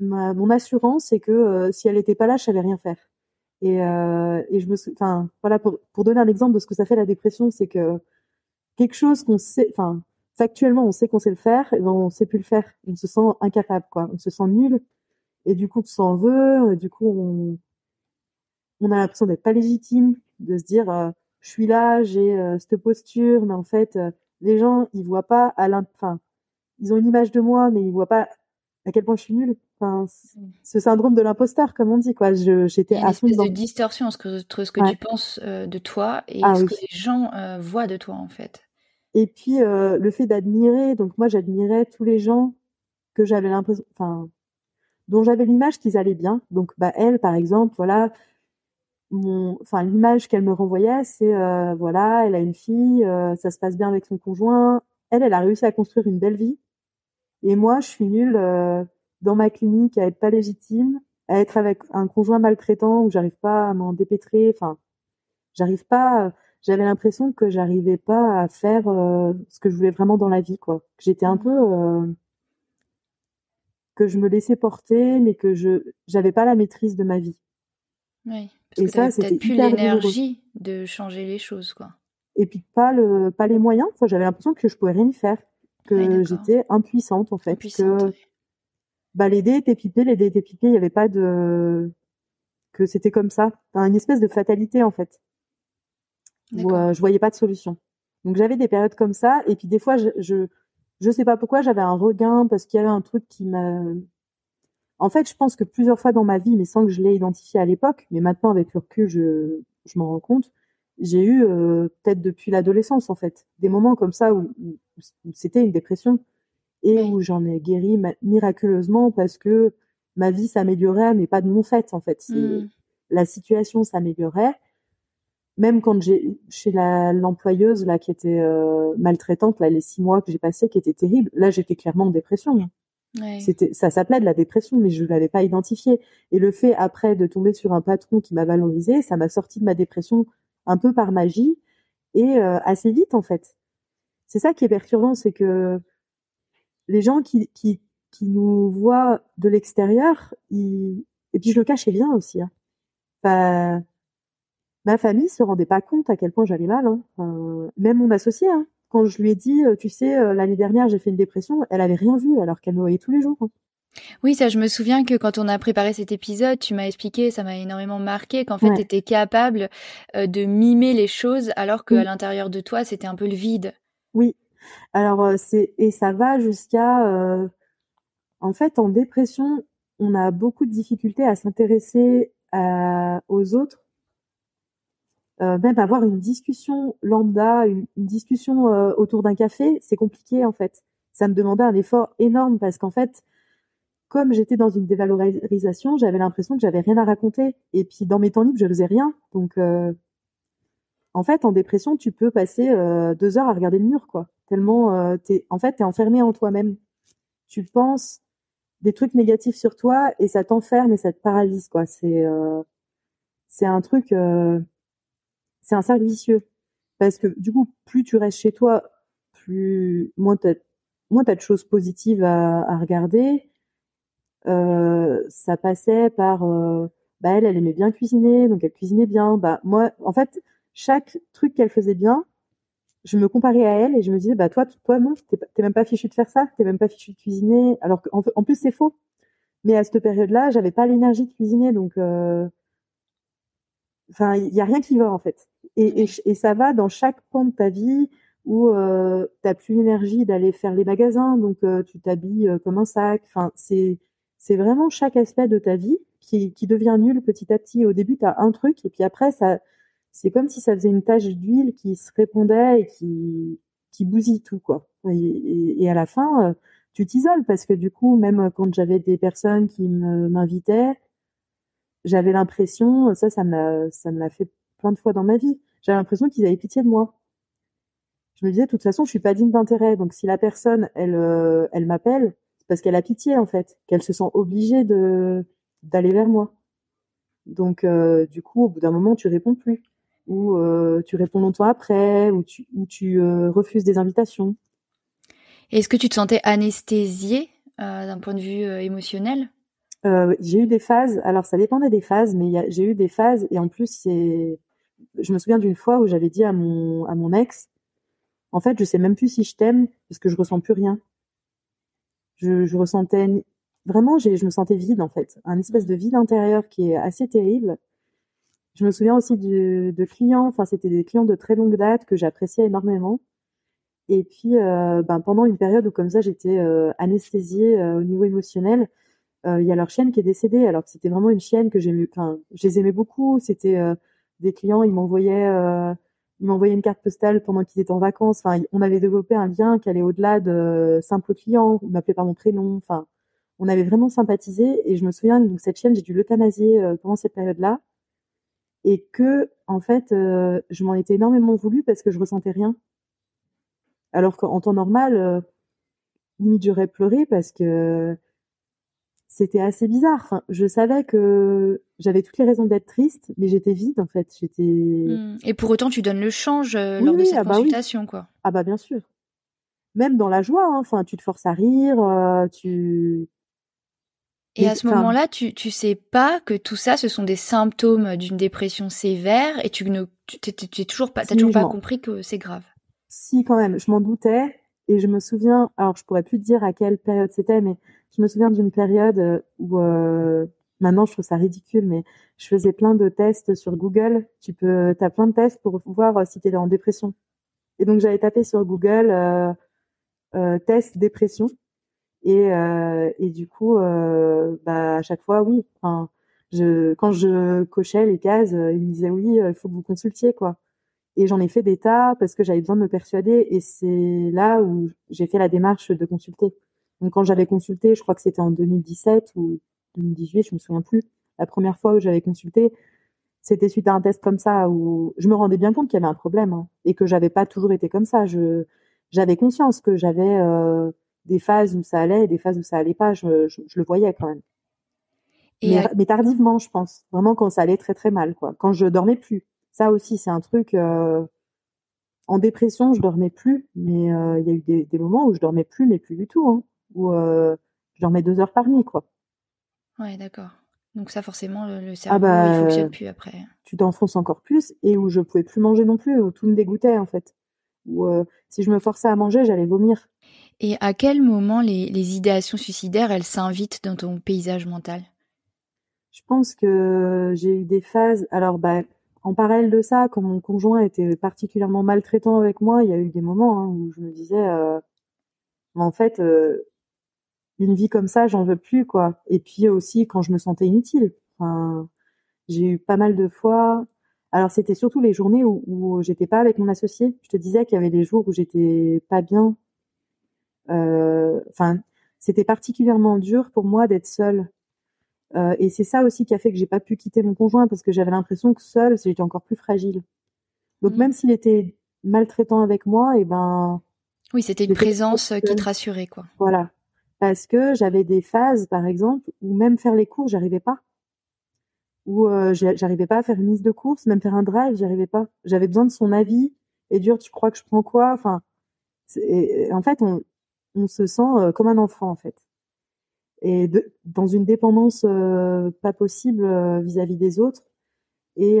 mon assurance et que euh, si elle n'était pas là, je savais rien faire. Et, euh, et je me, enfin voilà pour, pour donner un exemple de ce que ça fait la dépression, c'est que quelque chose qu'on sait, enfin factuellement on sait qu'on sait le faire, et ben on sait plus le faire. On se sent incapable quoi, on se sent nul et du coup on s'en veut, du coup on on a l'impression d'être pas légitime, de se dire euh, je suis là, j'ai euh, cette posture, mais en fait euh, les gens ils voient pas à enfin ils ont une image de moi, mais ils voient pas à quel point je suis nulle. Enfin, mm. ce syndrome de l'imposteur, comme on dit, quoi. J'étais à fond de distorsion entre ce que tu penses de toi et ah ce que les gens voient de toi, en fait. Et puis le fait d'admirer, donc moi j'admirais tous les gens que j'avais l'impression, enfin, dont j'avais l'image qu'ils allaient bien. Donc bah elle, par exemple, voilà, mon, enfin l'image qu'elle me renvoyait, c'est euh, voilà, elle a une fille, euh, ça se passe bien avec son conjoint. Elle, elle a réussi à construire une belle vie. Et moi, je suis nulle euh, dans ma clinique à être pas légitime, à être avec un conjoint maltraitant où j'arrive pas à m'en dépêtrer. Enfin, j'arrive pas. J'avais l'impression que j'arrivais pas à faire ce que je voulais vraiment dans la vie, quoi. Que j'étais un peu que je me laissais porter, mais que je j'avais pas la maîtrise de ma vie. Oui. Parce et que ça, c'était plus l'énergie de changer les choses, quoi. Et puis pas le, pas les moyens. Enfin, j'avais l'impression que je pouvais rien y faire, que j'étais impuissante en fait, que bah l'aider était pipé, l'aider était pipé. Il n'y avait pas de, que c'était comme ça. Enfin, une espèce de fatalité en fait. Où euh, je voyais pas de solution. Donc j'avais des périodes comme ça, et puis des fois, je, je, je sais pas pourquoi, j'avais un regain parce qu'il y avait un truc qui m'a en fait, je pense que plusieurs fois dans ma vie, mais sans que je l'ai identifié à l'époque, mais maintenant avec le recul, je, je m'en rends compte, j'ai eu euh, peut-être depuis l'adolescence en fait des moments comme ça où, c'était une dépression et où j'en ai guéri miraculeusement parce que ma vie s'améliorait, mais pas de mon fait en fait. Mmh. La situation s'améliorait. Même quand j'ai chez l'employeuse là qui était euh, maltraitante là les six mois que j'ai passés qui étaient terribles, là j'étais clairement en dépression. C'était, ça s'appelait de la dépression, mais je l'avais pas identifié. Et le fait après de tomber sur un patron qui m'a valorisé, ça m'a sorti de ma dépression un peu par magie et euh, assez vite en fait. C'est ça qui est perturbant, c'est que les gens qui, qui, qui nous voient de l'extérieur, ils... et puis je le cachais bien aussi. Hein. Ma famille se rendait pas compte à quel point j'allais mal. Hein. même mon associé, hein quand je lui ai dit, euh, tu sais, euh, l'année dernière, j'ai fait une dépression, elle avait rien vu alors qu'elle me voyait tous les jours. Hein. Oui, ça, je me souviens que quand on a préparé cet épisode, tu m'as expliqué, ça m'a énormément marqué, qu'en fait, tu étais capable euh, de mimer les choses alors qu'à l'intérieur de toi, c'était un peu le vide. Oui. Alors, c'est et ça va jusqu'à. En fait, en dépression, on a beaucoup de difficultés à s'intéresser aux autres euh, même avoir une discussion lambda, une, discussion euh, autour d'un café, c'est compliqué en fait. Ça me demandait un effort énorme parce qu'en fait, comme j'étais dans une dévalorisation, j'avais l'impression que j'avais rien à raconter. Et puis dans mes temps libres, je faisais rien. Donc, euh, en fait, en dépression, tu peux passer deux heures à regarder le mur, quoi. Tellement, t'es, en fait, t'es enfermé en toi-même. Tu penses des trucs négatifs sur toi et ça t'enferme et ça te paralyse, quoi. C'est, c'est un truc c'est un cercle vicieux. Parce que du coup, plus tu restes chez toi, plus moins t'as moins t'as de choses positives à, à regarder. Euh, ça passait par euh, bah elle, elle aimait bien cuisiner, donc elle cuisinait bien. Bah moi, en fait, chaque truc qu'elle faisait bien, je me comparais à elle et je me disais bah toi, toi non, t'es même pas fichu de faire ça, t'es même pas fichu de cuisiner. Alors qu'en en plus c'est faux. Mais à cette période-là, j'avais pas l'énergie de cuisiner, donc euh, enfin il y a rien qui va en fait. Et, et, ça va dans chaque point de ta vie où euh, t'as plus l'énergie d'aller faire les magasins, donc euh, tu t'habilles euh, comme un sac. Enfin, c'est c'est vraiment chaque aspect de ta vie qui, qui devient nul petit à petit. Au début, tu as un truc, et puis après, ça, c'est comme si ça faisait une tache d'huile qui se répondait et qui, qui bousille tout, quoi. Et, à la fin, euh, tu t'isoles parce que du coup, même quand j'avais des personnes qui m'invitaient, j'avais l'impression, ça, ça me ça me l'a fait plein de fois dans ma vie. J'avais l'impression qu'ils avaient pitié de moi. Je me disais, de toute façon, je suis pas digne d'intérêt. Donc, si la personne, elle, euh, elle m'appelle, c'est parce qu'elle a pitié, en fait, qu'elle se sent obligée de d'aller vers moi. Donc, euh, du coup, au bout d'un moment, tu réponds plus. Ou tu réponds longtemps après, ou tu, tu refuses des invitations. Est-ce que tu te sentais anesthésiée d'un point de vue émotionnel? J'ai eu des phases. Alors ça dépendait des phases, mais j'ai eu des phases et en plus c'est. Je me souviens d'une fois où j'avais dit à mon à mon ex, en fait, je sais même plus si je t'aime parce que je ressens plus rien. Je, je ressentais vraiment, je me sentais vide en fait, un espèce de vide intérieur qui est assez terrible. Je me souviens aussi de, clients, enfin c'était des clients de très longue date que j'appréciais énormément. Et puis, euh, ben, pendant une période où comme ça j'étais euh, anesthésiée euh, au niveau émotionnel, il y a leur chienne qui est décédée, alors que c'était vraiment une chienne que j'aimais, enfin, je les aimais beaucoup. C'était des clients, ils m'envoyaient il m'envoyait une carte postale pendant qu'ils étaient en vacances. Enfin, on avait développé un lien qui allait au-delà de simples clients. Il m'appelait par mon prénom. Enfin, on avait vraiment sympathisé. Et je me souviens, donc cette chienne, j'ai dû l'euthanasier euh, pendant cette période-là. Et que, en fait, euh, je m'en étais énormément voulu parce que je ressentais rien. Alors qu'en temps normal, euh, limite j'aurais pleuré parce que c'était assez bizarre. Enfin, je savais que j'avais toutes les raisons d'être triste, mais j'étais vide en fait. J'étais. Mmh. Et pour autant, tu donnes le change euh, lors de cette ah bah consultation, quoi. Ah bah bien sûr. Même dans la joie, hein. enfin, tu te forces à rire, euh, tu. Et à ce moment-là, tu tu sais pas que tout ça, ce sont des symptômes d'une dépression sévère, et tu ne tu toujours pas, t'as toujours pas compris que c'est grave. Si quand même, je m'en doutais, et je me souviens, alors je pourrais plus te dire à quelle période c'était, mais je me souviens d'une période euh, où euh, maintenant je trouve ça ridicule, mais je faisais plein de tests sur Google. Tu peux, as plein de tests pour voir euh, si tu es en dépression. Et donc j'avais tapé sur Google euh, euh, test dépression et euh, et du coup bah à chaque fois oui. Enfin, je quand je cochais les cases, ils me disaient oui, il faut que vous consultiez quoi. Et j'en ai fait des tas parce que j'avais besoin de me persuader et c'est là où j'ai fait la démarche de consulter. Donc quand j'avais consulté, je crois que c'était en 2017 ou 2018, je me souviens plus. La première fois où j'avais consulté, c'était suite à un test comme ça où je me rendais bien compte qu'il y avait un problème hein, et que j'avais pas toujours été comme ça. Je j'avais conscience que j'avais euh, des phases où ça allait et des phases où ça allait pas. Je, je, le voyais quand même. mais, mais, tardivement, je pense. Vraiment quand ça allait très très mal, quoi. Quand je dormais plus. Ça aussi, c'est un truc. Euh, en dépression, je dormais plus, mais euh, il y a eu des, des, moments où je dormais plus, mais plus du tout. Hein où euh, je dormais deux heures par nuit, quoi. Ouais, d'accord. Donc ça, forcément, le, ah cerveau, bah, il fonctionne plus après. Tu t'enfonces encore plus et où je pouvais plus manger non plus, où tout me dégoûtait en fait. Où euh, si je me forçais à manger, j'allais vomir. Et à quel moment les, les idéations suicidaires, elles s'invitent dans ton paysage mental? Je pense que j'ai eu des phases. Alors, bah, en parallèle de ça, quand mon conjoint était particulièrement maltraitant avec moi, il y a eu des moments hein, où je me disais, euh, en fait, euh, une vie comme ça, j'en veux plus, quoi. Et puis aussi quand je me sentais inutile. Enfin, j'ai eu pas mal de fois. Alors c'était surtout les journées où, où j'étais pas avec mon associé. Je te disais qu'il y avait des jours où j'étais pas bien. Euh, enfin, c'était particulièrement dur pour moi d'être seule. Euh, et c'est ça aussi qui a fait que j'ai pas pu quitter mon conjoint parce que j'avais l'impression que seule, j'étais encore plus fragile. Donc mmh. même s'il était maltraitant avec moi, et eh ben. Oui, c'était une présence qui te rassurait, quoi. Voilà parce que j'avais des phases, par exemple, où même faire les cours, j'arrivais pas. Où euh, j'arrivais pas à faire une liste de courses, même faire un drive, j'arrivais pas. J'avais besoin de son avis. Et dur, tu crois que je prends quoi? Enfin, en fait, on, se sent euh, comme un enfant, en fait. Et dans une dépendance euh, pas possible vis-à-vis des autres. Et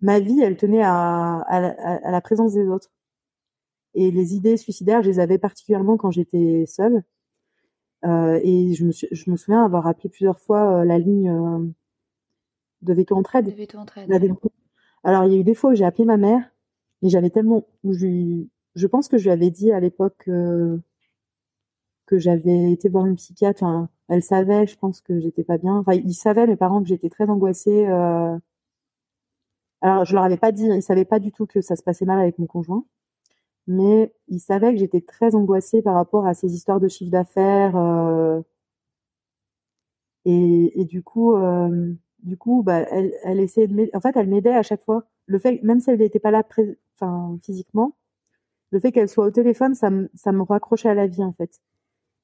ma vie, elle tenait à, la présence des autres. Et les idées suicidaires, je les avais particulièrement quand j'étais seule. Et je me, je me souviens avoir appelé plusieurs fois la ligne de Veto Entraide. De Veto Entraide. Alors il y a eu des fois où j'ai appelé ma mère, mais j'avais tellement, je, je pense que je lui avais dit à l'époque que j'avais été voir une psychiatre. Enfin, elle savait, je pense que j'étais pas bien. Enfin, ils savaient mes parents que j'étais très angoissée. Alors je leur avais pas dit, ils savaient pas du tout que ça se passait mal avec mon conjoint mais il savait que j'étais très angoissée par rapport à ces histoires de chiffre d'affaires. Euh, et, et, du coup, euh, du coup, bah, elle, elle essayait de. En fait, elle m'aidait à chaque fois. Le fait, même si elle n'était pas là, enfin, physiquement, le fait qu'elle soit au téléphone, ça me, ça me raccrochait à la vie, en fait.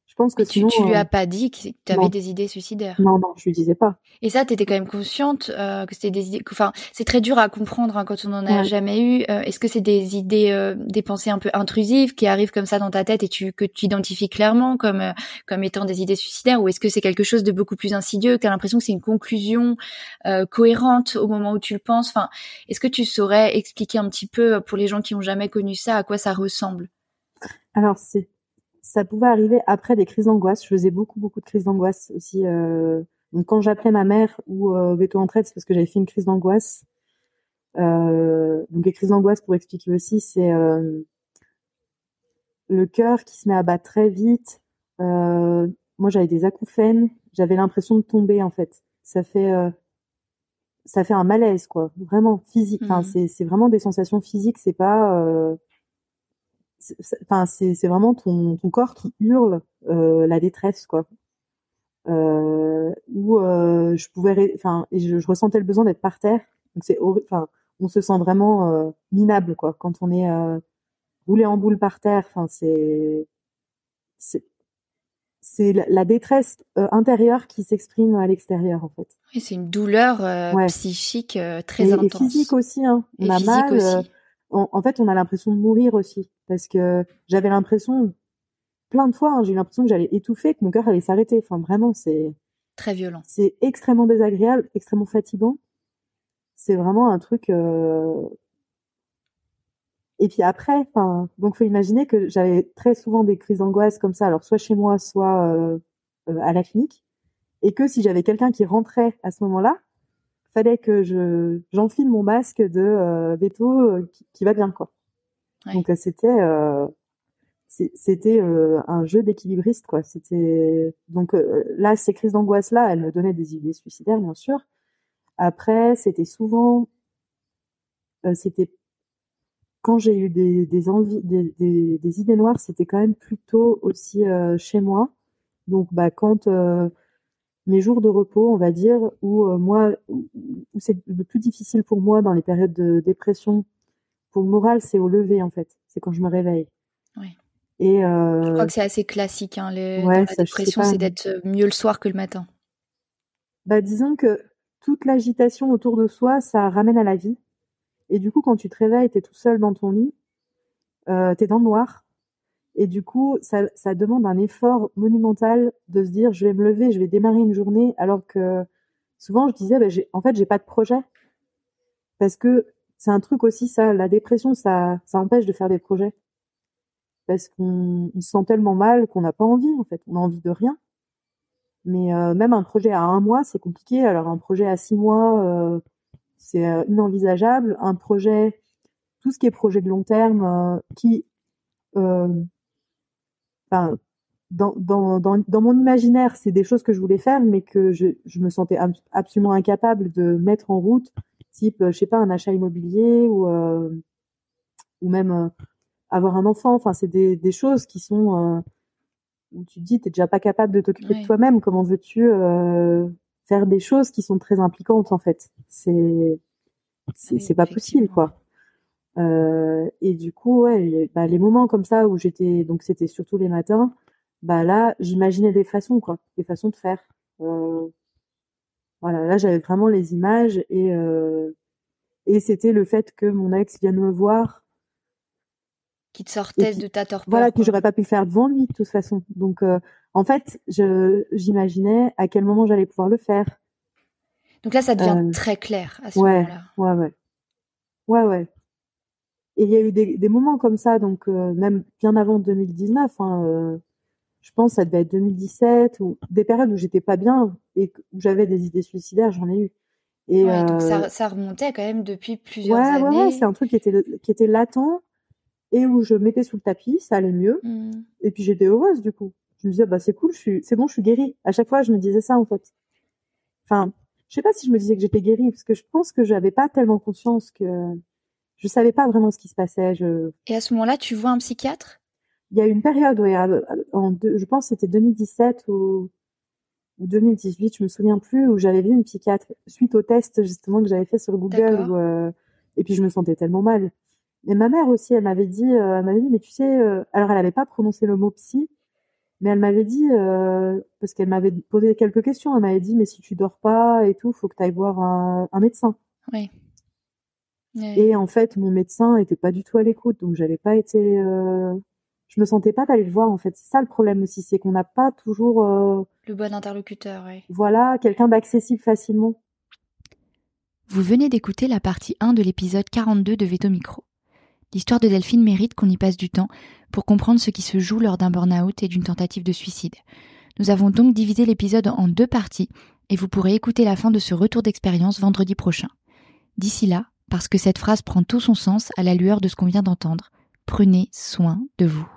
Je pense que tu, sinon. tu lui euh, as pas dit que tu non. avais des idées suicidaires. Non, non, je lui disais pas. Et ça, tu étais quand même consciente euh, que c'était des idées. Enfin, c'est très dur à comprendre hein, quand on en a Ouais. jamais eu. Euh, Est-ce que c'est des idées, euh, des pensées un peu intrusives qui arrivent comme ça dans ta tête et tu que tu identifies clairement comme euh, comme étant des idées suicidaires, ou est-ce que c'est quelque chose de beaucoup plus insidieux, que tu as l'impression que c'est une conclusion euh, cohérente au moment où tu le penses? Enfin, est-ce que tu saurais expliquer un petit peu euh, pour les gens qui ont jamais connu ça à quoi ça ressemble? Alors, c'est, ça pouvait arriver après des crises d'angoisse. Je faisais beaucoup, beaucoup de crises d'angoisse aussi. Euh, donc, quand j'appelais ma mère ou euh, Veto Entraide, c'est parce que j'avais fait une crise d'angoisse. Euh, donc, les crises d'angoisse, pour expliquer aussi, c'est le cœur qui se met à battre très vite. Moi, j'avais des acouphènes. J'avais l'impression de tomber, en fait. Ça fait, ça fait un malaise, quoi. Vraiment physique. Enfin, Mhm. c'est, vraiment des sensations physiques. C'est pas, enfin c'est vraiment ton ton corps qui hurle euh, la détresse quoi euh, où euh, je pouvais enfin et je, je ressentais le besoin d'être par terre donc c'est enfin on se sent vraiment euh, minable quoi quand on est roulé en boule par terre enfin c'est c'est la, la détresse intérieure qui s'exprime à l'extérieur en fait Oui, c'est une douleur Ouais. psychique très et, et intense. physique aussi hein on Et a mal aussi. en, en fait, on a l'impression de mourir aussi. Parce que j'avais l'impression, plein de fois, hein, j'ai eu l'impression que j'allais étouffer, que mon cœur allait s'arrêter. Enfin, vraiment, c'est, Très violent. c'est extrêmement désagréable, extrêmement fatigant. C'est vraiment un truc. euh, Et puis après, enfin, donc faut imaginer que j'avais très souvent des crises d'angoisse comme ça, alors soit chez moi, soit euh, euh, à la clinique, et que si j'avais quelqu'un qui rentrait à ce moment-là, fallait que je j'enfile mon masque de euh, veto qui, qui va bien quoi. Ouais. Donc c'était euh, c'était euh, un jeu d'équilibriste quoi. C'était donc euh, là ces crises d'angoisse là, elles me donnaient des idées suicidaires bien sûr. Après c'était souvent euh, c'était quand j'ai eu des, des envies des, des, des idées noires, c'était quand même plutôt aussi euh, chez moi. Donc bah quand euh, mes jours de repos, on va dire, où euh, moi, où c'est le plus difficile pour moi dans les périodes de dépression, pour le moral, c'est au lever en fait. C'est quand je me réveille. Oui. Et Je euh, crois que c'est assez classique. Hein, ouais, la ça, dépression, c'est d'être euh, mieux le soir que le matin. bah, disons que toute l'agitation autour de soi, ça ramène à la vie. Et du coup, quand tu te réveilles, t'es tout seul dans ton lit, euh, t'es dans le noir. Et du coup, ça, ça demande un effort monumental de se dire, je vais me lever, je vais démarrer une journée, alors que souvent je disais, bah, en fait, j'ai pas de projet. Parce que c'est un truc aussi, ça, la dépression, ça, ça empêche de faire des projets. Parce qu'on on se sent tellement mal qu'on n'a pas envie, en fait. On a envie de rien. Mais euh, même un projet à un mois, c'est compliqué. Alors un projet à six mois, euh, c'est euh, inenvisageable. Un projet, tout ce qui est projet de long terme, qui, dans, dans, dans, dans mon imaginaire, c'est des choses que je voulais faire, mais que je, je me sentais ab- absolument incapable de mettre en route, type, euh, je sais pas, un achat immobilier ou, euh, ou même euh, avoir un enfant. Enfin, c'est des, des choses qui sont où tu te dis, t'es déjà pas capable de t'occuper de toi-même. Comment veux-tu faire des choses qui sont très impliquantes en fait? C'est c'est Oui, pas possible quoi. Euh, et du coup, ouais, bah, les moments comme ça où j'étais, donc c'était surtout les matins, bah là, j'imaginais des façons, quoi, des façons de faire. Euh, voilà, là, j'avais vraiment les images et euh, et c'était le fait que mon ex vienne me voir, Qui te sortait qui- de ta torpeur. voilà, que j'aurais pas pu faire devant lui de toute façon. Donc, euh, en fait, je j'imaginais à quel moment j'allais pouvoir le faire. Donc là, ça devient Euh, très clair à ce ouais. moment-là. Ouais, ouais. Ouais, ouais. Et il y a eu des, des moments comme ça, donc euh, même bien avant 2019, hein, euh, je pense que ça devait être 2017, ou des périodes où j'étais pas bien et où j'avais des idées suicidaires, j'en ai eu. Et Ouais, donc euh, ça, ça remontait quand même depuis plusieurs ouais, ouais, années. ouais, c'est un truc qui était, qui était latent et où je mettais sous le tapis, ça allait mieux. Hmm. Et puis j'étais heureuse du coup. Je me disais bah c'est cool, je suis, c'est bon, je suis guérie. À chaque fois, je me disais ça en fait. Enfin, je sais pas si je me disais que j'étais guérie parce que je pense que j'avais pas tellement conscience que je savais pas vraiment ce qui se passait. Je, Et à ce moment-là, tu vois un psychiatre? Il y a une période, ouais, en deux- je pense que c'était 2017 ou, ou 2018, je me souviens plus, où j'avais vu une psychiatre suite au test justement que j'avais fait sur Google. Où, euh, et puis je me sentais tellement mal. Et ma mère aussi, elle m'avait dit, euh, elle m'avait dit, mais tu sais, euh, alors elle avait pas prononcé le mot psy, Mais elle m'avait dit, parce qu'elle m'avait posé quelques questions, elle m'avait dit, mais si tu dors pas et tout, faut que tu ailles voir un, un médecin. Oui. Et en fait, mon médecin était pas du tout à l'écoute, donc j'avais pas été, je me sentais pas d'aller le voir. En fait, c'est ça le problème aussi, c'est qu'on n'a pas toujours euh, le bon interlocuteur. Oui. Voilà, quelqu'un d'accessible facilement. Vous venez d'écouter la partie 1 de l'épisode 42 de Veto Micro. L'histoire de Delphine mérite qu'on y passe du temps pour comprendre ce qui se joue lors d'un burn-out et d'une tentative de suicide. Nous avons donc divisé l'épisode en deux parties et vous pourrez écouter la fin de ce retour d'expérience vendredi prochain. D'ici là, parce que cette phrase prend tout son sens à la lueur de ce qu'on vient d'entendre, prenez soin de vous.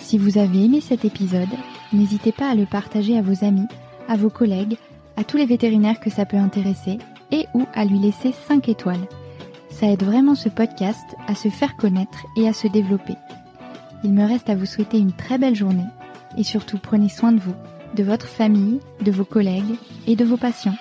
Si vous avez aimé cet épisode, n'hésitez pas à le partager à vos amis, à vos collègues, à tous les vétérinaires que ça peut intéresser et ou à lui laisser 5 étoiles. Ça aide vraiment ce podcast à se faire connaître et à se développer. Il me reste à vous souhaiter une très belle journée et surtout prenez soin de vous, de votre famille, de vos collègues et de vos patients.